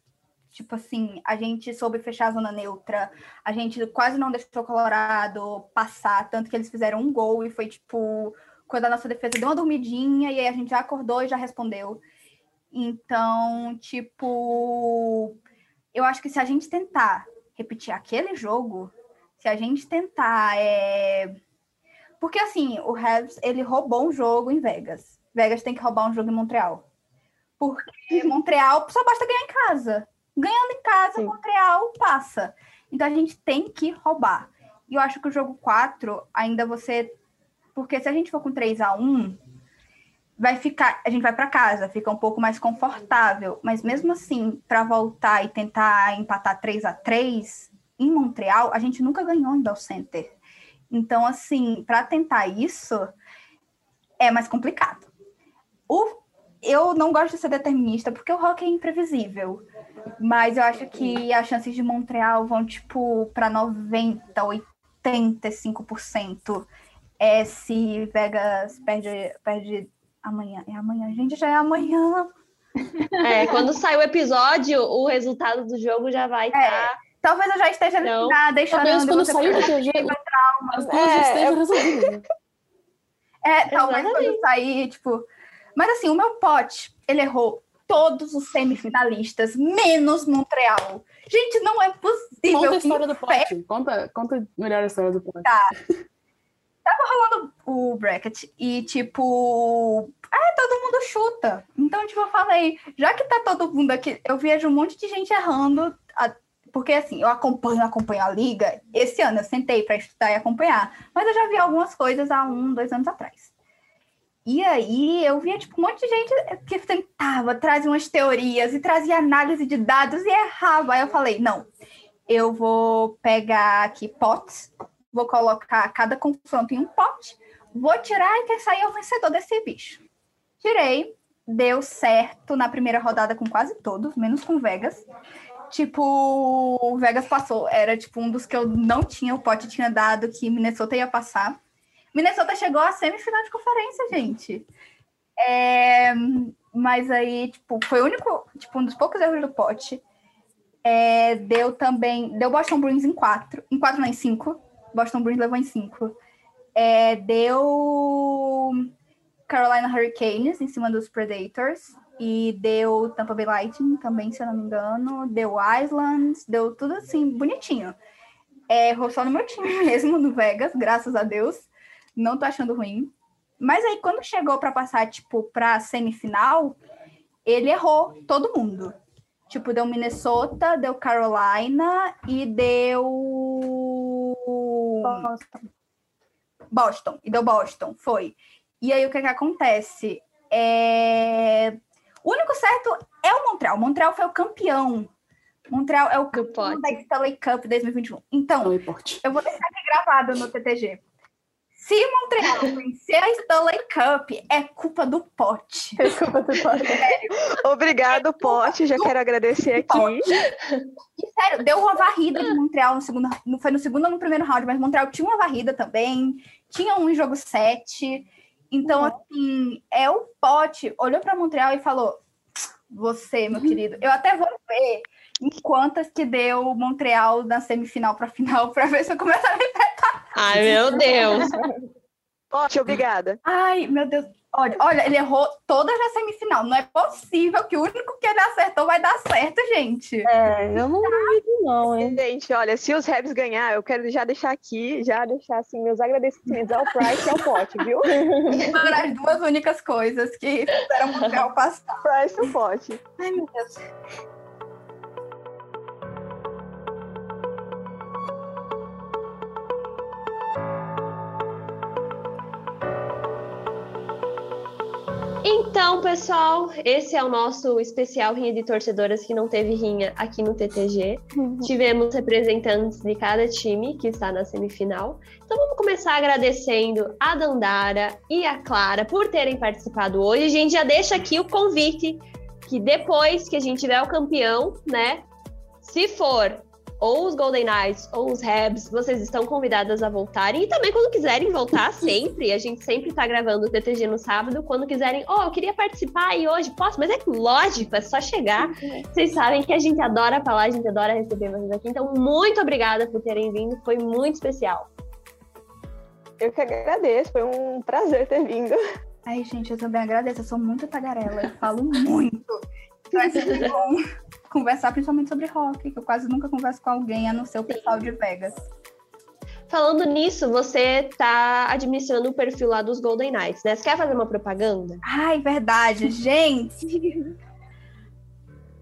Tipo assim, a gente soube fechar a zona neutra, a gente quase não deixou o Colorado passar, tanto que eles fizeram um gol e foi tipo quando a nossa defesa deu uma dormidinha e aí a gente já acordou e já respondeu. Então, tipo, eu acho que se a gente tentar repetir aquele jogo, se a gente tentar. É... Porque assim, o Habs, ele roubou um jogo em Vegas. Vegas tem que roubar um jogo em Montreal. Porque Montreal só basta ganhar em casa. Ganhando em casa, Sim. Montreal passa. Então a gente tem que roubar. E eu acho que o jogo 4, ainda você. Porque se a gente for com 3 a 1 vai ficar. A gente vai para casa, fica um pouco mais confortável. Mas mesmo assim, para voltar e tentar empatar 3 a 3 em Montreal, a gente nunca ganhou em Bell Center. Então, assim, para tentar isso, é mais complicado. O, eu não gosto de ser determinista, porque o rock é imprevisível. Mas eu acho que as chances de Montreal vão, tipo, para 90, 85%. É se Vegas perde, perde amanhã. É amanhã, gente, já é amanhã. É, quando sai o episódio, o resultado do jogo já vai estar. Tá... Talvez eu já esteja Não. eliminada e Talvez quando sair o pode- TG, as coisas É, estejam eu- resolvidas. É, talvez Exatamente. quando sair, tipo. Mas assim, o meu pote, ele errou todos os semifinalistas, menos Montreal. Gente, não é possível. Conta a história do pote. Conta, conta melhor a história do pote. o bracket e, tipo, é, todo mundo chuta. Então, tipo, eu falei, já que tá todo mundo aqui, eu vejo um monte de gente errando, porque assim, eu acompanho, acompanho a liga. Esse ano eu sentei pra estudar e acompanhar, mas eu já vi algumas coisas há um, dois anos atrás. E aí eu via, tipo, um monte de gente que sentava, trazia umas teorias e trazia análise de dados e errava. Aí eu falei, não, eu vou pegar aqui potes, vou colocar cada confronto em um pote, vou tirar e quem sair é o vencedor desse bicho. Tirei, deu certo na primeira rodada com quase todos, menos com Vegas. Tipo, Vegas passou, era tipo um dos que eu não tinha, o pote tinha dado que Minnesota ia passar. Minnesota chegou à semifinal de conferência, gente. É, mas aí, tipo, foi o único, tipo, um dos poucos erros do pote. É, deu também, deu Boston Bruins em quatro, em quatro não, em cinco. Boston Bruins levou em cinco. É, deu Carolina Hurricanes em cima dos Predators. E deu Tampa Bay Lightning também, se eu não me engano. Deu Islands, deu tudo assim, bonitinho. É, errou só no meu time mesmo, no Vegas, graças a Deus. Não tô achando ruim. Mas aí, quando chegou para passar, tipo, pra semifinal, ele errou todo mundo. Tipo, deu Minnesota, deu Carolina e deu. Boston. E deu Boston, foi. E aí o que que acontece? É... O único certo é o Montreal. Montreal foi o campeão. Montreal é o campeão da Stanley Cup 2021. Então, eu vou deixar aqui gravado no TTG. Se Montreal vencer a Stanley Cup, é culpa do pote. Desculpa, você pode. Obrigado, Pote. Já quero agradecer aqui. E, sério, deu uma varrida de Montreal no segundo. Não foi no segundo ou no primeiro round, mas Montreal tinha uma varrida também. Tinha um em jogo 7. Então, assim, é o pote. Olhou para Montreal e falou: Você, meu querido, eu até vou ver em quantas que deu Montreal na semifinal para final, para ver se eu começo a me Ai, meu Deus. Pote, obrigada. Ai, meu Deus. Olha, olha, ele errou todas na semifinal. Não é possível que o único que ele acertou vai dar certo, gente. É, eu não duvido, não, hein? Gente, olha, se os Rebs ganhar, eu quero já deixar aqui, já deixar assim, meus agradecimentos ao Price e ao Pote, viu? Foram as duas únicas coisas que fizeram o Montreal passar. Price e o Pote. Ai, meu Deus. Então, pessoal, esse é o nosso especial Rinha de Torcedoras que não teve rinha aqui no TTG. Tivemos representantes de cada time que está na semifinal. Então vamos começar agradecendo a Dandara e a Clara por terem participado hoje. A gente já deixa aqui o convite que depois que a gente tiver o campeão, né? Se for ou os Golden Knights ou os Habs, vocês estão convidadas a voltarem. E também quando quiserem voltar sempre, a gente sempre tá gravando o TTG no sábado. Quando quiserem, ó, eu queria participar e hoje posso, mas é que lógico, é só chegar. Vocês sabem que a gente adora falar, a gente adora receber vocês aqui. Então, muito obrigada por terem vindo, foi muito especial. Eu que agradeço, foi um prazer ter vindo. Ai, gente, eu também agradeço. Eu sou muito tagarela, eu falo muito. Então é sempre bom conversar principalmente sobre rock, que eu quase nunca converso com alguém, a não ser o pessoal de Vegas. Falando nisso, você tá administrando o perfil lá dos Golden Knights, né? Você quer fazer uma propaganda? Ai, verdade, gente!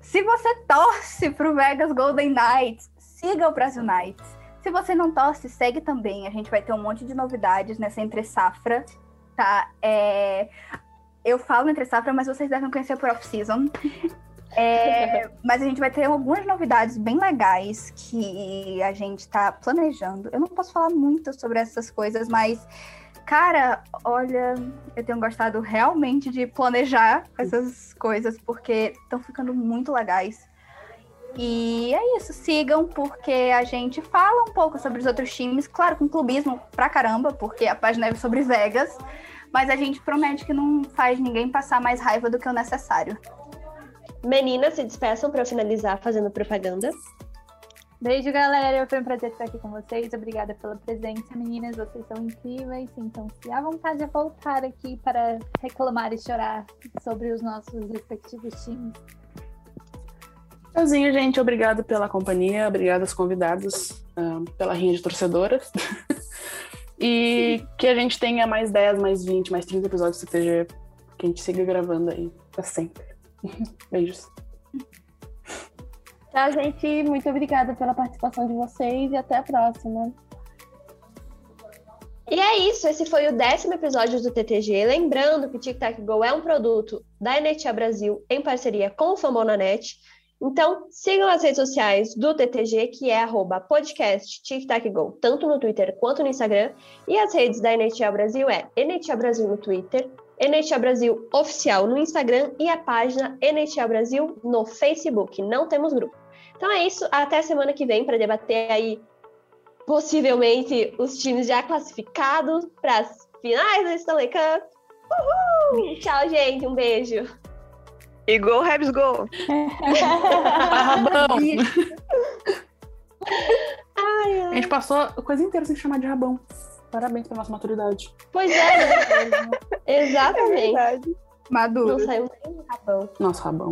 Se você torce pro Vegas Golden Knights, siga o Brasil Knights. Se você não torce, segue também. A gente vai ter um monte de novidades nessa entre safra, tá? É, Eu falo entre safra, mas vocês devem conhecer por off-season. É, Mas a gente vai ter algumas novidades bem legais que a gente tá planejando. Eu não posso falar muito sobre essas coisas, mas Cara, olha, eu tenho gostado realmente de planejar essas coisas, porque estão ficando muito legais. E é isso, sigam, porque a gente fala um pouco sobre os outros times, claro, com clubismo pra caramba, porque a página é sobre Vegas, mas a gente promete que não faz ninguém passar mais raiva do que o necessário. Meninas, se despeçam para finalizar fazendo propaganda. Beijo, galera. Foi um prazer estar aqui com vocês. Obrigada pela presença, meninas. Vocês são incríveis. Sintam-se à vontade de voltar aqui para reclamar e chorar sobre os nossos respectivos times. Tchauzinho, gente. Obrigado pela companhia. Obrigado aos convidados uh, pela rinha de torcedoras. e que a gente tenha mais 10, mais 20, mais 30 episódios do CTG. Que a gente siga gravando aí pra sempre. Beijos. Tchau, gente. Muito obrigada pela participação de vocês e até a próxima. E é isso, esse foi o décimo episódio do TTG. Lembrando que o Tic Tac Go é um produto da NTA Brasil em parceria com o Fambonanet. Então, sigam as redes sociais do TTG, que é arroba podcast Tic Tac Go, tanto no Twitter quanto no Instagram. E as redes da NTA Brasil é NTA Brasil no Twitter, NTA Brasil Oficial no Instagram e a página NTA Brasil no Facebook. Não temos grupo. Então é isso, até a semana que vem para debater aí possivelmente os times já classificados para as finais da Stanley Cup. Uhul! Tchau, gente, um beijo. E go, Habs, go! rabão! Ai, ai. A gente passou a coisa inteira sem chamar de rabão. Parabéns pela nossa maturidade. Pois é, né? Exatamente. verdade. Maduro. Não saiu nem rabão. Nosso rabão.